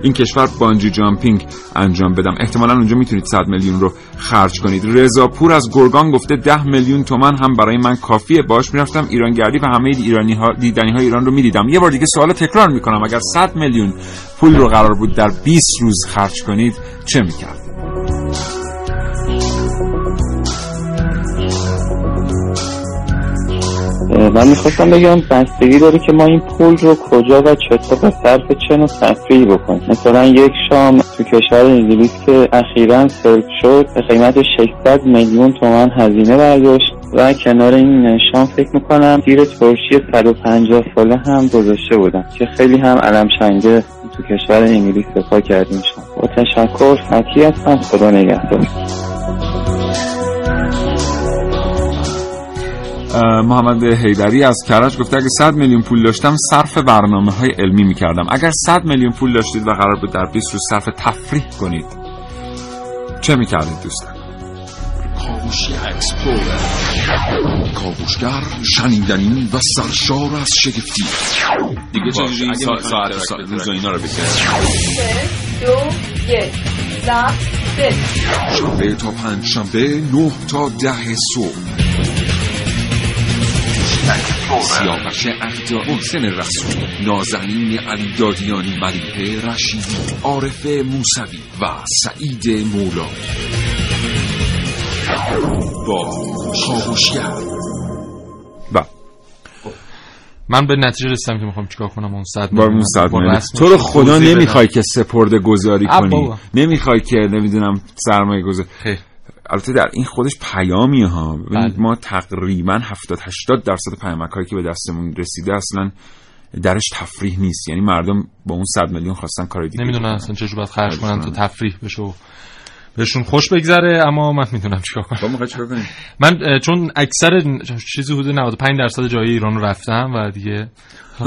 این کشور بانجی جامپینگ انجام بدم. احتمالا اونجا می‌تونید 100 میلیون رو خرج کنید. رضا پور از گرگان گفته 10 میلیون تومن هم برای من کافیه. باش می‌رفتم ایرانگردی و همه ایرانی ها دیدنی های ایران رو می‌دیدم. یه بار دیگه سوال تکرار می‌کنم. اگر 100 میلیون پول رو قرار بود در 20 روز خرج کنید چه می‌کرد؟ من می‌خواستم بگم بستگی داره که ما این پول رو کجا و چطور و صرف چه نوع تفریحی بکنیم. مثلا یک شام تو کشور انگلیس که اخیرا سرو شد به قیمت 600 میلیون تومن هزینه برداشت و کنار این شام فکر می‌کنم زیر ترشی 150 ساله هم گذاشته بودن که خیلی هم علم شنگه تو کشور انگلیس دفاع کردیم شام. با تشکر فتی هستم. خدا نگهدار. محمد حیدری از کرج گفته اگه 100 میلیون پول داشتم صرف برنامه های علمی می‌کردم. اگر 100 میلیون پول داشتید و قرار بود در 20 روز صرف تفریح کنید چه می‌کردید دوستان؟ کاوشی explorer کاوشگر شنیدنی و سرشار از شگفتی. دیگه چجوری این ساعت ساعت سا... روز اینا رو بگیره دو یک. شنبه تا پنج شنبه نه تا ده صبح. سیاوش اهدا محسن رسول نازنین علی دادیانی ملیحه رشیدی عارف موسوی و سعید مولا. با کاوشگر من به نتیجه رسیدم که می‌خوام چیکار کنم اون صد با اون صد میلیون. تو رو خدا نمی‌خوای که سپرده گذاری کنی. نمی‌خوای که نمی‌دونم سرمایه گذاری. البته در این خودش پیامی ها. ببینید ما تقریبا 70 80 درصد پیامک هایی که به دستمون رسیده اصلا درش تفریح نیست. یعنی مردم با اون 100 میلیون خواستن کار دیگه نمی‌دونن اصلا چجوری باید خرج کنن تا تفریح بشه و بهشون خوش بگذره اما من می‌دونم چیکار کنم. چیکار کنیم من چون اکثر چیزی حدود 95 درصد جای ایران رو رفتم و دیگه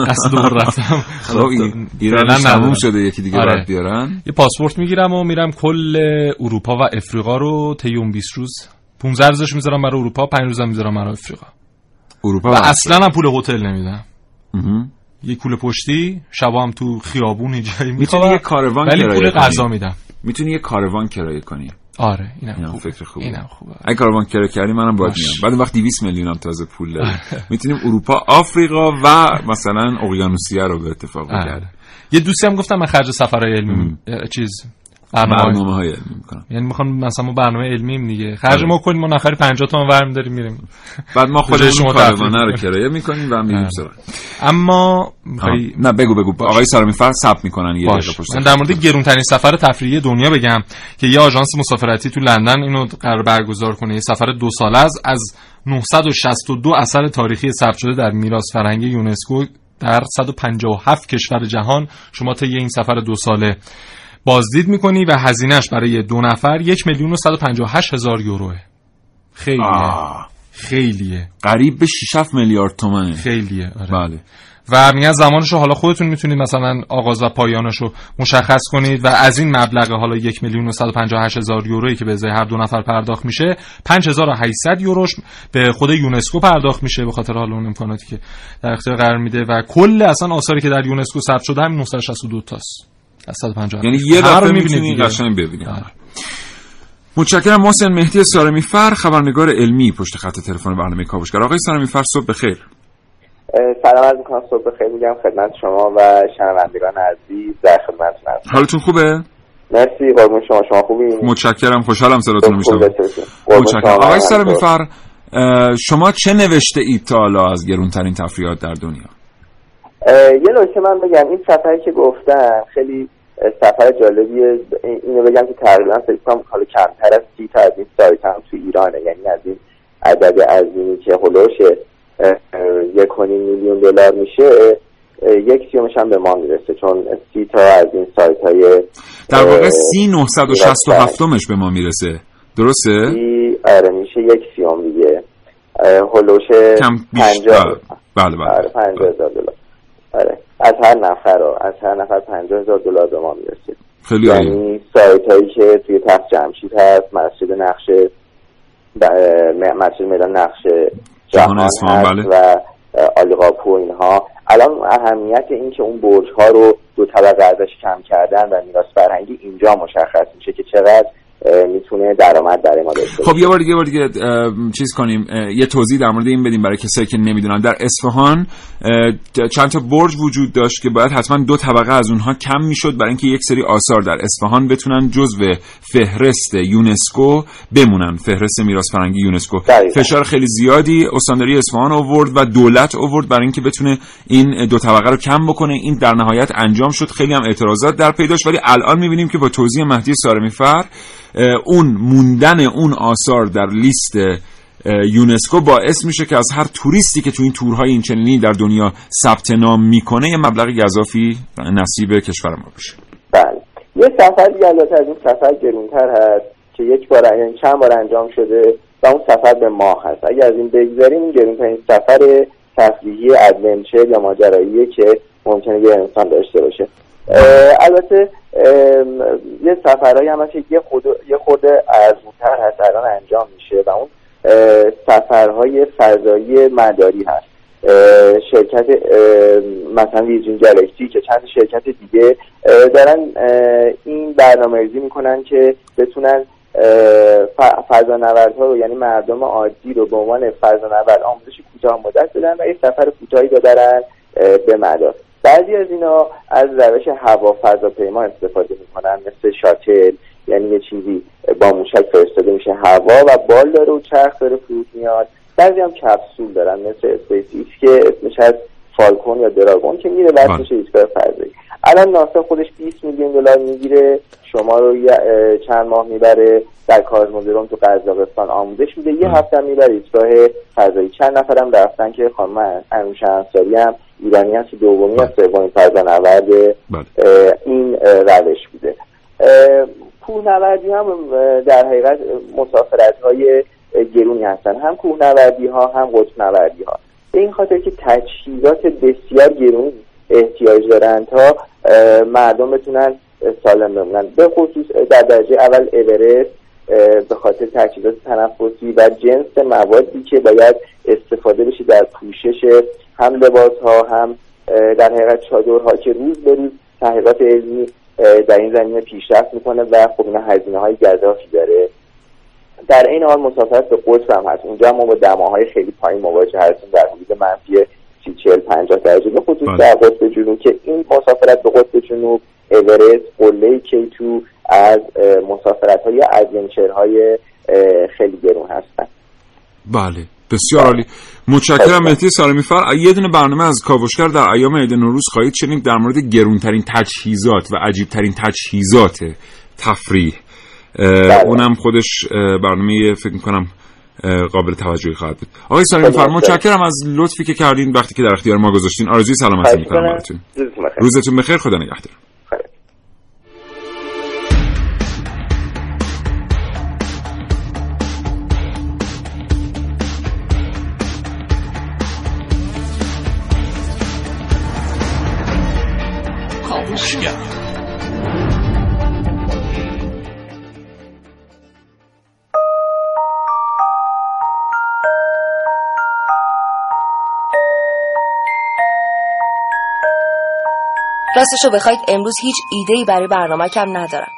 قصد دوباره رفتم. خب این ایران تموم ندارم. شده یکی دیگه آره. بیارن؟ یه پاسپورت می‌گیرم و میرم کل اروپا و افریقا رو. طی اون 20 روز 15 روزش می‌ذارم برای اروپا 5 روزم می‌ذارم برای افریقا. اروپا و اصلا هم پول هتل نمیدم. یه کوله پشتی شبا هم تو خیابون یه جایی می‌تونی می‌خوام ولی پول. غذا میدم. می‌تونی یه کاروان کرایه کنی. آره اینم اینم خوب فکر خوبه. اینم خوبه. اگه کاروان کرایه کردی منم باید. میام بعد وقت 200 میلیون هم تازه پول داری. می‌تونیم اروپا آفریقا و مثلا اقیانوسیه رو به اتفاق آره. یه دوستی هم گفتم من خرج سفرهای علمی چیز برنامه های علمی می‌کنم. یعنی می‌خوام مثلا ما برنامه علمیم دیگه. خرج ما کنیم ما نفری 50 تومن ورم داریم میریم. بعد ما خودمون شما کاروانه رو. کرایه می‌کنیم و میریم آره. سراغ. اما. می‌خوای- نه بگو بگو. آقای سارمی فر ثبت می‌کنن یه دقیقه پشت من در مورد گرونترین سفر تفریحی دنیا بگم که یه آژانس مسافرتی تو لندن اینو قرار برگزار کنه. یه سفر دو ساله از از 962 اثر تاریخی ثبت شده در میراث فرهنگی یونسکو در 157 کشور جهان. شما طی این سفر دو ساله بازدید می‌کنی و هزینهش برای دو نفر یک میلیون و 158 هزار یوروه. خیلیه. آه. خیلیه. قریب به 6 میلیارد تومنه. خیلیه آره. بله. و میگن زمانش رو حالا خودتون می‌تونید مثلا آغاز و پایانش رو مشخص کنید و از این مبلغ حالا یک میلیون و 158 هزار یورویی که به ازای هر دو نفر پرداخت میشه 5800 یوروش به خود یونسکو پرداخت میشه به خاطر حالا اون امکاناتی که در اختیار قرار میده. و کل اصلا آثاری که در یونسکو ثبت شده همین 962 تاست. 150 یعنی یه دفعه می‌بینید می‌تونی دیگه. قشنگ ببینی متشکرم محسن مهدی سارمی فر خبرنگار علمی پشت خط تلفن برنامه کاوشگر. آقای سارمی فر صبح بخیر. سلام عرض می‌کنم صبح بخیر. میگم خدمت شما و شنوندگان عزیز در خدمتتون هستم. حالتون خوبه؟ مرسی قربون شما. شما خوبی متشکرم خوشحالم صداتون رو میشنوم. متشکرم. آقای سارمی. فر شما چه نوشته اید تا حالا از گرونترین تفریحات در دنیا؟ یه نکته من بگم. این سفری که گفتم خیلی سفر جالبیه این- اینو بگم که تقریبا فکر کنم حالا کمتر از سی تا از این سایت هم تو ایرانه. یعنی از این عدد عظیمی که هلوش یک میلیون دلار میشه یک سیومش هم به ما می‌رسه. چون سی تا از این سایت های در واقع سی 967 مش به ما می‌رسه. درسته؟ آره میشه یک سیوم دیگه. هلوش کم بیشتر. بله بله آره هزار دلار. آره. از هر نفر رو از هر نفر پنجاه هزار دلار به ما می‌رسه خیلی یعنی سایت هایی که توی تخت جمشید هست مسجد نقش ب- م- مسجد میدان نقش جهان هست بله. و آلیقاپو اینها. الان اهمیت این که اون برج ها رو دو طبقه ازش کم کردن و میراث فرهنگی اینجا مشخص میشه که چقدر می‌تونه درآمد برای ما داشته خب یه بار دیگه بار دیگه چیز کنیم یه توضیح در مورد این بدیم برای کسایی که نمی‌دونن. در اصفهان چند تا برج وجود داشت که باید حتما دو طبقه از اونها کم می‌شد برای اینکه یک سری آثار در اصفهان بتونن جزو فهرست یونسکو بمونن. فهرست میراث فرهنگی یونسکو. فشار خیلی زیادی استانداری اصفهان آورد و دولت آورد برای اینکه بتونه این دو طبقه رو کم بکنه. این در نهایت انجام شد. خیلی هم اعتراضات در پیداش ولی الان می‌بینیم که با توضیح مهدی سارمی فر اه، اون موندن اون آثار در لیست یونسکو باعث میشه که از هر توریستی که تو این تورهای این چنینی در دنیا ثبت نام می‌کنه یه مبلغ گذافی نصیب کشور ما بشه. بله. یه سفر دیگه از این سفر گرونتر هست که یک بار یعنی چند بار انجام شده و اون سفر به ماه هست. اگر از این بگذاریم این سفر تفریحی ادونچر یا ماجراییه که ممکنه یه انسان داشته باشه. البته یه سفرهایی هم هست که یه خود یه خود ارزونتر هست الان انجام میشه و اون سفرهای فضایی مداری هست. شرکت مثلا ویرجین گالکسی که چند شرکت دیگه دارن این برنامه ریزی می‌کنن که بتونن فضانوردها رو یعنی مردم عادی رو به عنوان فضانورد آموزش کوتاه مدت بدن و یه سفر کوتاهی ببرن به مدار. بعضی از اینا از روش هوا فضاپیما استفاده می‌کنن مثل شاتل یعنی یه چیزی با موشک فرستاده میشه هوا و بال داره و چرخ داره فرود میاد. بعضی هم کپسول دارن مثل اسپیس که اسمش از فالکون یا دراگون که میره بعد میشه ایستگاه فضایی. الان ناسا خودش 20 میلیون دلار می‌گیره شما رو چند ماه می‌بره در کازمودروم تو قزاقستان آموزش میده. یه هفته هم می‌بره ایستگاه فضایی. چند نفرم رفتن که خانم انوشه انصاری هم ایرانی هست دومی یا سومین فضانورد این روش بوده. کوهنوردی هم در حقیقت مسافرت های گرونی هستن. هم کوهنوردی ها هم قطب نوردی ها به این خاطر که تجهیزات بسیار گرونی احتیاج دارن تا مردم بتونن سالم بمونن. به خصوص در درجه اول اورست به خاطر تجهیزات تنفسی و جنس موادی که باید استفاده بشه در پوشش هم لباس ها هم در حقیقت چادرها که روز به روز تحقیقات علمی در این زمینه پیشرفت می‌کنه و خب اینا هزینه های گزافی داره. در این حال مسافرت به قطب هم هست. اونجا ما با دماهای خیلی پایین مواجه هستیم در حدود منفی سی چهل پنجاه درجه. به خصوص در قطب جنوب که این مسافرت به قطب جنوب اورست قله کی‌تو از مسافرت های adventure های خیلی گرون هستن. بله. بسیار عالی. متشکرم مهدی سالمی فر. یه دونه برنامه از کاوشگر در ایام عید نوروز خواهید شنید در مورد گرونترین تجهیزات و عجیبترین تجهیزات تفریح. اه، اونم خودش برنامه فکر می‌کنم قابل توجهی خواهد بود. آقای سالمی فر متشکرم از لطفی که کردین. وقتی که در اختیار ما گذاشتین. آرزوی سلامتی می‌کنم براتون. روزتون بخیر. خدا نگهدار. کاوشگر راستشو بخواید امروز هیچ ایده ای برای برنامه کم ندارم.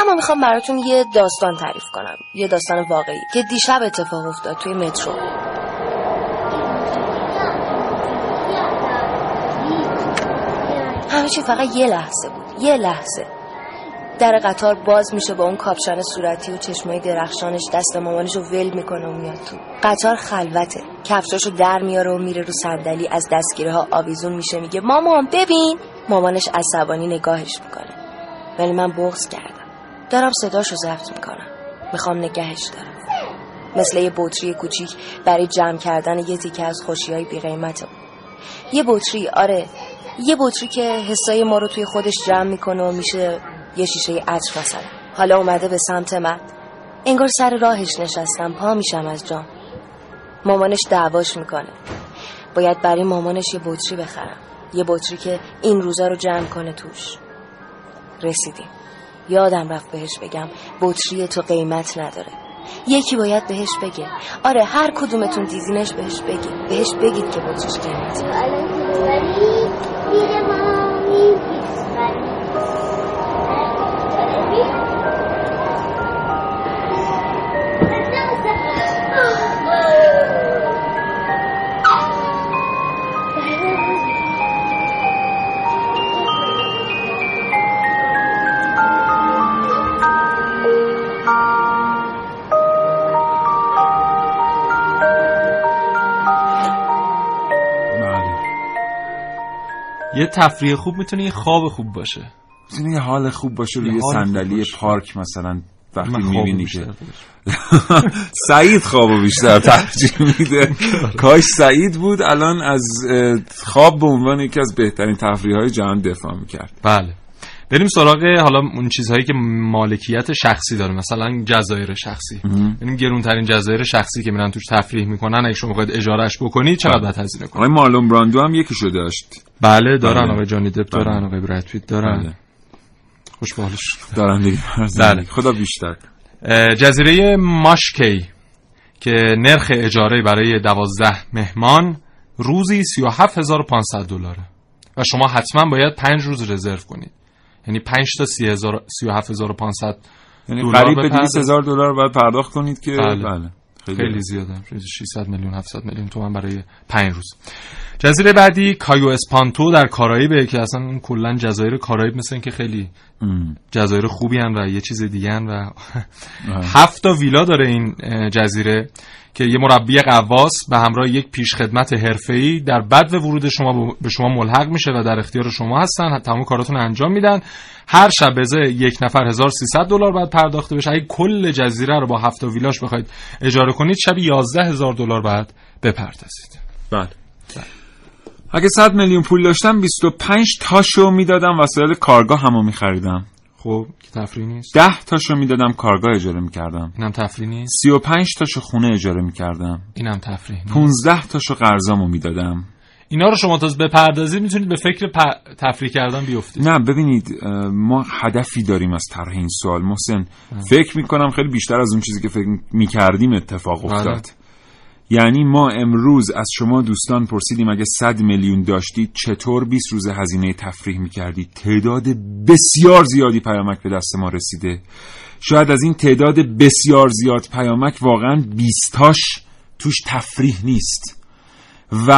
اما می‌خوام براتون یه داستان تعریف کنم. یه داستان واقعی که دیشب اتفاق افتاد توی مترو. همه چی؟ فقط یه لحظه بود. یه لحظه. در قطار باز میشه با اون کاپشن صورتی و چشمای درخشانش دست مامانش رو ول می‌کنه و میاد تو. قطار خلوته. کفشاشو در میاره و میره رو صندلی. از دستگیره ها آویزون میشه. میگه مامان ببین. مامانش عصبانی نگاهش می‌کنه. ولی من بغض کردم. دارم صداشو ضبط می‌کنم. می‌خوام نگهش دارم. مثل یه بطری کوچیک برای جمع کردن یه تیکه از خوشی های یه بطری آره یه بطری که حسای ما رو توی خودش جمع می‌کنه و میشه یه شیشه عطر مثلا. حالا اومده به سمت من. انگار سر راهش نشستم پا میشم از جام. مامانش دعواش می‌کنه. باید برای مامانش یه بطری بخرم. یه بطری که این روزا رو جمع کنه توش. رسیدیم. یادم رفت بهش بگم بطری تو قیمت نداره. یکی باید بهش بگه. آره هر کدومتون دیدینش بهش بگی بهش بگید که بطریش قیمت یه تفریح خوب می‌تونه یه خواب خوب باشه. می‌تونه یه حال خوب باشه روی صندلی. پارک مثلا وقتی می‌بینی که سعید خوابو بیشتر ترجیح میده. کاش سعید بود الان از خواب به عنوان یکی از بهترین تفریح های جهان دفاع می‌کرد. بله. بریم سراغ حالا اون چیزهایی که مالکیت شخصی داره مثلا جزایر شخصی. یعنی گرونترین جزایر شخصی که میرن توش تفریح می‌کنن اگه شما بخواید اجارهش بکنید چقدر باید هزینه کنید آقای مارلون براندو هم یکیشو داشت. بله دارن بله. آقای جانی دپ دارن بله. آقای براد پیت دارن. بله. خوش به حالش. دارن دیگه. بله. خدا بیشتر. جزیره ماشکی که نرخ اجاره برای دوازده مهمان روزی 37500 دلاره. و شما حتما باید پنج روز رزرو کنید. یعنی 5 تا 37500 یعنی دلار قریب به بپرداز- 200 هزار دلار باید پرداخت کنید که بله. بله. خیلی, خیلی زیاده. 600 میلیون 700 میلیون تومن برای 5 روز. جزیره بعدی کایو اسپانتو در کارائیبه که اصلا کلا جزایر کارائیب مثل که خیلی جزایر خوبی هن و یه چیز دیگه هن و هفت تا ویلا داره این جزیره. که یه مربی قواس به همراه یک پیشخدمت حرفه‌ای در بد ورود شما به شما ملحق میشه و در اختیار شما هستن. تمام کاراتون انجام میدن. هر شب به ازای یک نفر 1300 دلار باید پرداخته بشه. اگه کل جزیره رو با هفت تا ویلاش بخواید اجاره کنید شب 11000 دلار باید بپردازید. بله. اگه 100 میلیون پول داشتم 25 تاشو می‌دادم وسایل کارگاه همو میخریدم. خب که تفریح نیست؟ ده تاشو می‌دادم کارگاه اجاره می‌کردم. اینم تفریح نیست؟ سی و پنج تاشو خونه اجاره می‌کردم. اینم تفریح نیست. پونزده تاشو قرضامو می‌دادم. اینا رو شما تا بپردازید می‌تونید به فکر پ... تفریح کردن بیفتید. نه ببینید ما هدفی داریم از طرح این سوال. محسن فکر می‌کنم خیلی بیشتر از اون چیزی که فکر می‌کردیم اتفاق بله. افتاد. یعنی ما امروز از شما دوستان پرسیدیم اگه 100 میلیون داشتید چطور 20 روز هزینه تفریح می‌کردید تعداد بسیار زیادی پیامک به دست ما رسیده. شاید از این تعداد بسیار زیاد پیامک واقعا 20 تاش توش تفریح نیست. و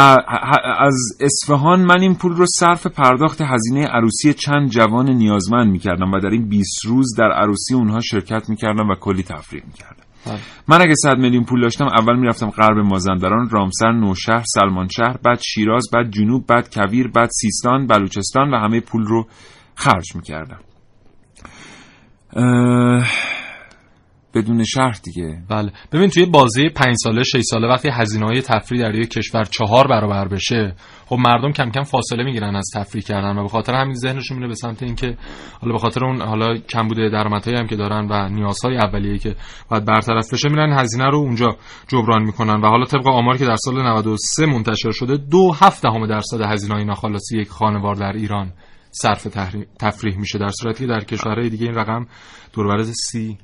از اصفهان من این پول رو صرف پرداخت هزینه عروسی چند جوان نیازمند می‌کردم و در این 20 روز در عروسی اونها شرکت می‌کردم و کلی تفریح می‌کردم. من اگه 100 میلیون پول داشتم اول می‌رفتم غرب مازندران رامسر نوشهر سلمان شهر بعد شیراز بعد جنوب بعد کویر بعد سیستان بلوچستان و همه پول رو خرج می‌کردم. بدون شرط دیگه. بله. ببین توی بازی پنج ساله 6 ساله وقتی هزینه های تفریح در یک کشور چهار برابر بشه خب مردم کم کم فاصله می‌گیرن از تفریح کردن و به خاطر همین ذهنشون میره به سمت اینکه حالا به خاطر اون حالا کم بوده درآمدهایی هم که دارن و نیازهای اولیه‌ای که باید برطرف بشه میرن هزینه رو اونجا جبران می‌کنن. و حالا طبق آماری که در سال 93 منتشر شده دو هفت دهم درصد هزینه های ناخالصی یک خانوار در ایران صرف تفریح میشه در صورتی که در کشورهای دیگه این رقم دور سی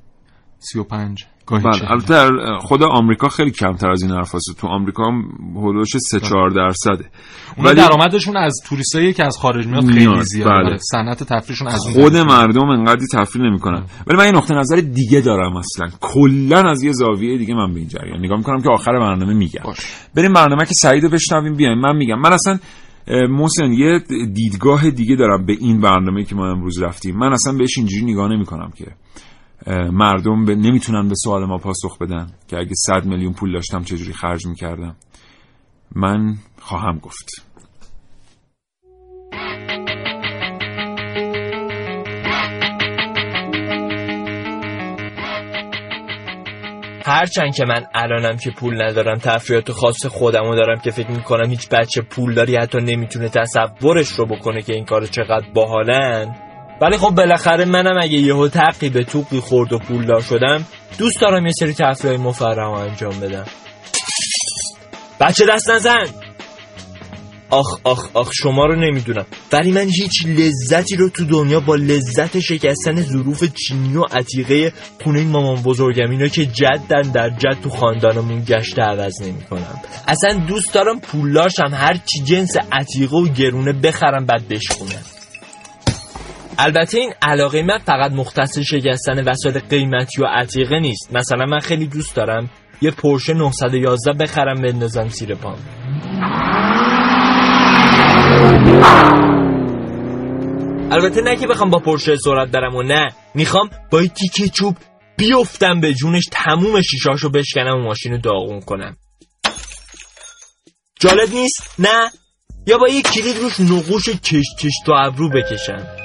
سی و پنج. گاهی بله چهل. البته خود آمریکا خیلی کمتر از این حرف هست. تو آمریکا هم حدودش 3 4 درصده. اونا درآمدشون از توریستایی که از خارج میاد خیلی زیاده. بله. بله. صنعت تفریحشون از خود. مردم انقدری تفریح نمی‌کنن. ولی من یه نقطه نظر دیگه دارم اصلا. کلا از یه زاویه دیگه من به این جریان نگاه می‌کنم که آخر برنامه میگم. بریم برنامه که سعید رو بشنویم بیایم. من میگم. من اصلا محسن یه دیدگاه دیگه دارم به این برنامه که ما امروز رفتیم. من اصلا بهش اینجوری نگاه نمی‌کنم که مردم به نمی‌تونن به سوال ما پاسخ بدن که اگه 100 میلیون پول داشتم چجوری خرج می‌کردم. من خواهم گفت. هرچند که من الانم که پول ندارم تفریحات خاص خودمو دارم که فکر می‌کنم هیچ بچه پولداری حتی نمی‌تونه تصورش رو بکنه که این کار چقدر باحالن. ولی خب بالاخره منم اگه یهو تقی به توقی خورد و پولدار شدم دوست دارم یه سری تفریح مفرح رو انجام بدم. بچه دست نزن! آخ آخ آخ شما رو نمی‌دونم. ولی من هیچ لذتی رو تو دنیا با لذت شکستن ظروف چینی و عتیقه خونه مامان بزرگم اینا که جدن در جد تو خاندانمون گشته عوض نمی کنم اصلا دوست دارم پولاشم هر چی جنس عتیقه و گرونه بخرم بعد بشکونم. البته این علاقه من فقط مختص شکستن وسایل قیمتی و عتیقه نیست. مثلا من خیلی دوست دارم یه پرشه 911 بخرم بندازم زیر پام. البته نه که بخوام با پرشه سرعت برم و نه. می‌خوام با یه تیکه چوب بیفتم به جونش تموم شیشاشو بشکنم و ماشین رو داغون کنم. جالب نیست؟ نه. یا با یه کلید روش نقوش کش کش تو ابرو بکشم.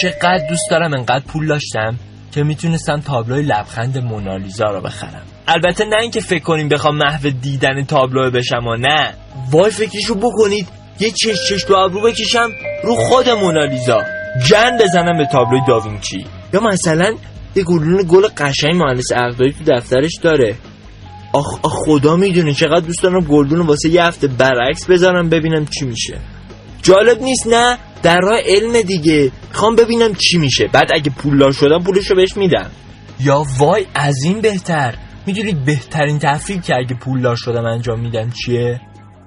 چقدر دوست دارم انقدر پول داشتم که می‌تونستم تابلوی لبخند مونالیزا رو بخرم. البته نه اینکه فکر کنیم بخوام محو دیدن تابلو بشم و نه. وای فکرشو بکنید. یه چش چش تو ابرو بکشم رو خود مونالیزا. جن بزنم به تابلوی داوینچی. یا مثلا یه گلدون گل قشنگ مهندس عقدایی تو دفترش داره. آخ, آخ خدا می‌دونه چقدر دوست دارم گلدون رو واسه یه هفته برعکس بذارم ببینم چی میشه. جالب نیست نه؟ در راه علم دیگه. می‌خوام ببینم چی میشه. بعد اگه پولدار شدم پولشو بهش میدم. یا وای از این بهتر. می‌دونید بهترین تفریح که اگه پولدار شدم انجام میدم چیه؟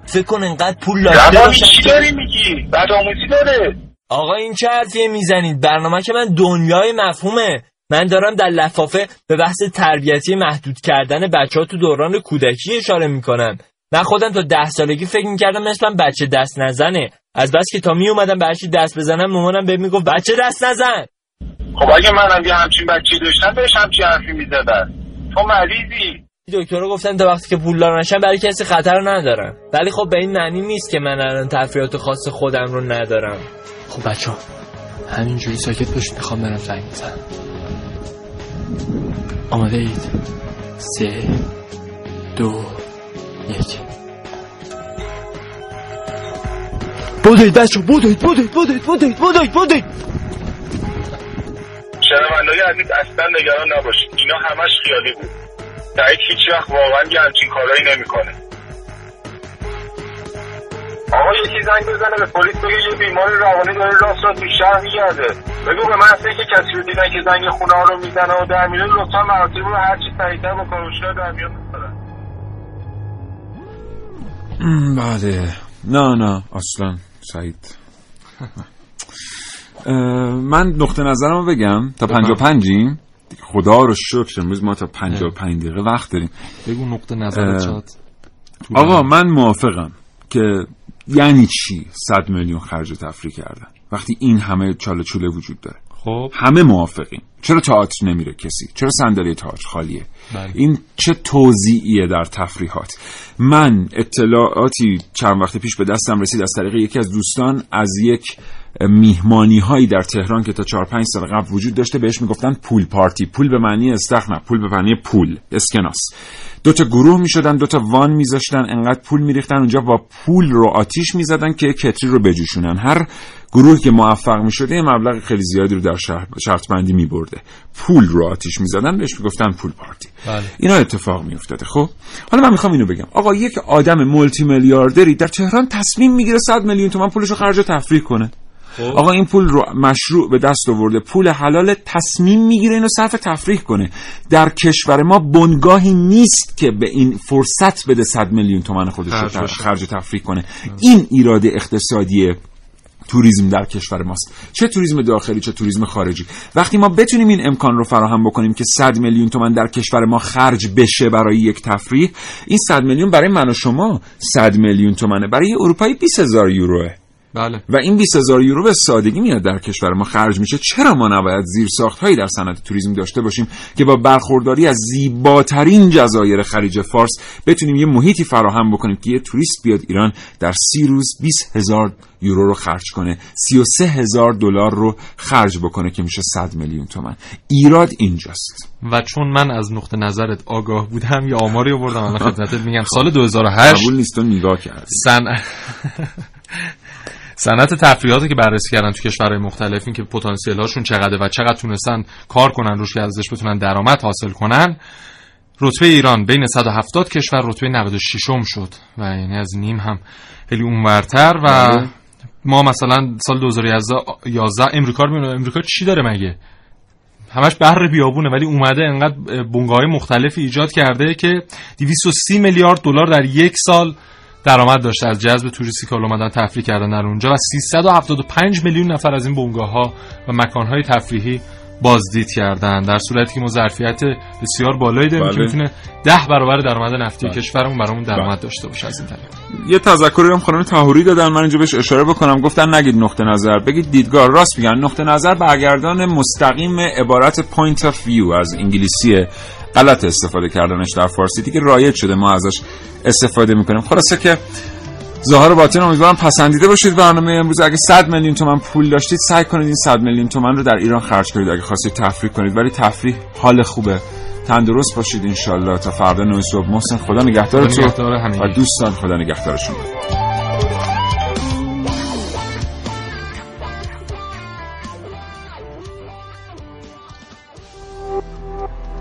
فکر کن انقدر پول داشته باشم چی داری میگی؟ بعد آموزی داره. آقا این چه حرفیه می‌زنید؟ برنامه که من دنیای مفهومه. من دارم در لفافه به بحث تربیتی محدود کردن بچه ها تو دوران کودکی اشاره می‌کنم. من خودم تا ده سالگی فکر می‌کردم مثلا بچه دست نزنه. از بس که تا می اومدم به هرچی دست بزنم مامانم بهم می‌گفت بچه دست نزن. خب اگه منم یه همچین بچه داشتم بهش همچین حرفی می‌زدن. تو مریضی. دکتر گفتن تا وقتی که پولدار نشم برای کسی خطر ندارم ولی خب به این معنی نیست که من الان تفریحات خاص خودم رو ندارم. خب بچه ها همینجوری ساکت باشید می‌خوام برم زنگ بزنم. آماده اید سه دو یک. بودید بچه بودید بودید بودید بودید بودید بودید فرزندای عزیز اصلا نگران نباشید. اینا همش خیالی بود. سعید هیچ وقت واقعا یه همچین کارایی نمی‌کنه. آقا یکی زنگ بزنه به پلیس بگه یه بیمار روانی داره راست را تو شهر میگرده. بگو به محض اینکه کسی رو دیدن که زنگ خونه ها رو می‌زنه و در میره لطفا مراسم رو هرچی سریعتر با کارشگاه در میان بذارن. م، بله. نه نه اصلا. سعید. من نقطه نظرمو بگم. تا پنجا پنجیم خدا رو شکر امروز ما تا پنجا پنج دقیقه وقت داریم. بگو نقطه نظرت اه، شاد آقا من موافقم که یعنی چی صد میلیون خرج تفریح کردن؟ وقتی این همه چاله چوله وجود داره. خب. همه موافقیم. چرا تئاتر نمیره کسی؟ چرا صندلی تئاتر خالیه؟ بله. این چه توضیعیه در تفریحات؟ من اطلاعاتی چند وقت پیش به دستم رسید از طریق یکی از دوستان از یک میهمانی هایی در تهران که تا چهار پنج سال قبل وجود داشته بهش می‌گفتن پول پارتی. پول به معنی استخر نه پول به معنی پول اسکناس. دو تا گروه می‌شدن دو تا وان میذاشتن انقدر پول میریختن اونجا با پول رو آتیش می‌زدن که کتری رو بجوشونن. هر گروه که موفق می‌شده یه مبلغ خیلی زیادی رو در شهر شرط بندی میبرده. پول رو آتیش می‌زدن بهش می‌گفتن پول پارتی. بله. اینا اتفاق میافتاده. خب حالا من می‌خوام اینو بگم. آقا یک آدم مولتی میلیاردری در تهران تصمیم می‌گیره 100 میلیون تومان پولش رو خرج تفریح کنه. آقا این پول رو مشروع به دست آورده. پول حلال تصمیم می‌گیره اینو صرف تفریح کنه. در کشور ما بنگاهی نیست که به این فرصت بده 100 میلیون تومان خودش رو خرج تفریح کنه. این ایراد اقتصادی توریسم در کشور ماست. چه توریسم داخلی چه توریسم خارجی. وقتی ما بتونیم این امکان رو فراهم بکنیم که 100 میلیون تومان در کشور ما خرج بشه برای یک تفریح این 100 میلیون برای من و شما 100 میلیون تومنه. برای اروپایی 20 هزار یوروه. بله. و این 20 هزار یورو به سادگی میاد در کشور ما خرج میشه. چرا ما نباید زیرساخت هایی در صنعت توریسم داشته باشیم که با برخورداری از زیباترین جزایر خلیج فارس بتونیم یه محیطی فراهم بکنیم که یه توریست بیاد ایران در سی روز 20 هزار یورو رو خرج کنه. 33 هزار دلار رو خرج بکنه که میشه 100 میلیون تومن ایراد اینجاست. و چون من از نقطه نظرت آگاه بودم یا آماری آوردم الان خدمتت میگم. سال 2008 قبول نیست نگاه کردی. سن... صنعت تفریحاتی که بررسی کردن تو کشورهای مختلف این که پتانسیل هاشون چقدره و چقدر تونستن کار کنن روش که ازش بتونن درآمد حاصل کنن رتبه ایران بین 170 کشور رتبه 96 م شد و یعنی از نیم هم خیلی اونورتر و بله. ما مثلا سال 2011 امریکا رو می‌بینیم. امریکا چی داره مگه همش بر بیابونه ولی اومده انقدر بنگاه مختلفی ایجاد کرده که 230 میلیارد دلار در یک سال درآمد داشته. از جذب توریستی که حالا اومدن تفریح کردن در اونجا و 375 میلیون نفر از این بنگاه ها و مکان های تفریحی بازدید کردن. در صورتی که ما ظرفیت بسیار بالایی داریم بله. که می‌تونه ده برابر درآمد نفتی کشورمون برامون درآمد داشته باشه از این طریق یه تذکری هم خانم تاهوری دادن. من اینجا بهش اشاره بکنم. گفتن نگید نقطه نظر. بگید دیدگاه راست میگن. نقطه نظر برگردان مستقیم عبارت point of view از انگلیسی غلط استفاده کردنش در فارسی. دیگه رایج شده. ما ازش استفاده می‌کنیم. خلاصه که ظاهر باطن امیدوارم پسندیده باشید برنامه امروز. اگه 100 میلیون تومن پول داشتید سعی کنید این 100 میلیون تومن رو در ایران خرج کنید. اگه خواستید تفریح کنید. ولی تفریح حال خوبه. تندرست باشید انشالله تا فردا 9 صبح. محسن خدا نگهدارتون. و دوستان خدا نگهدارشون.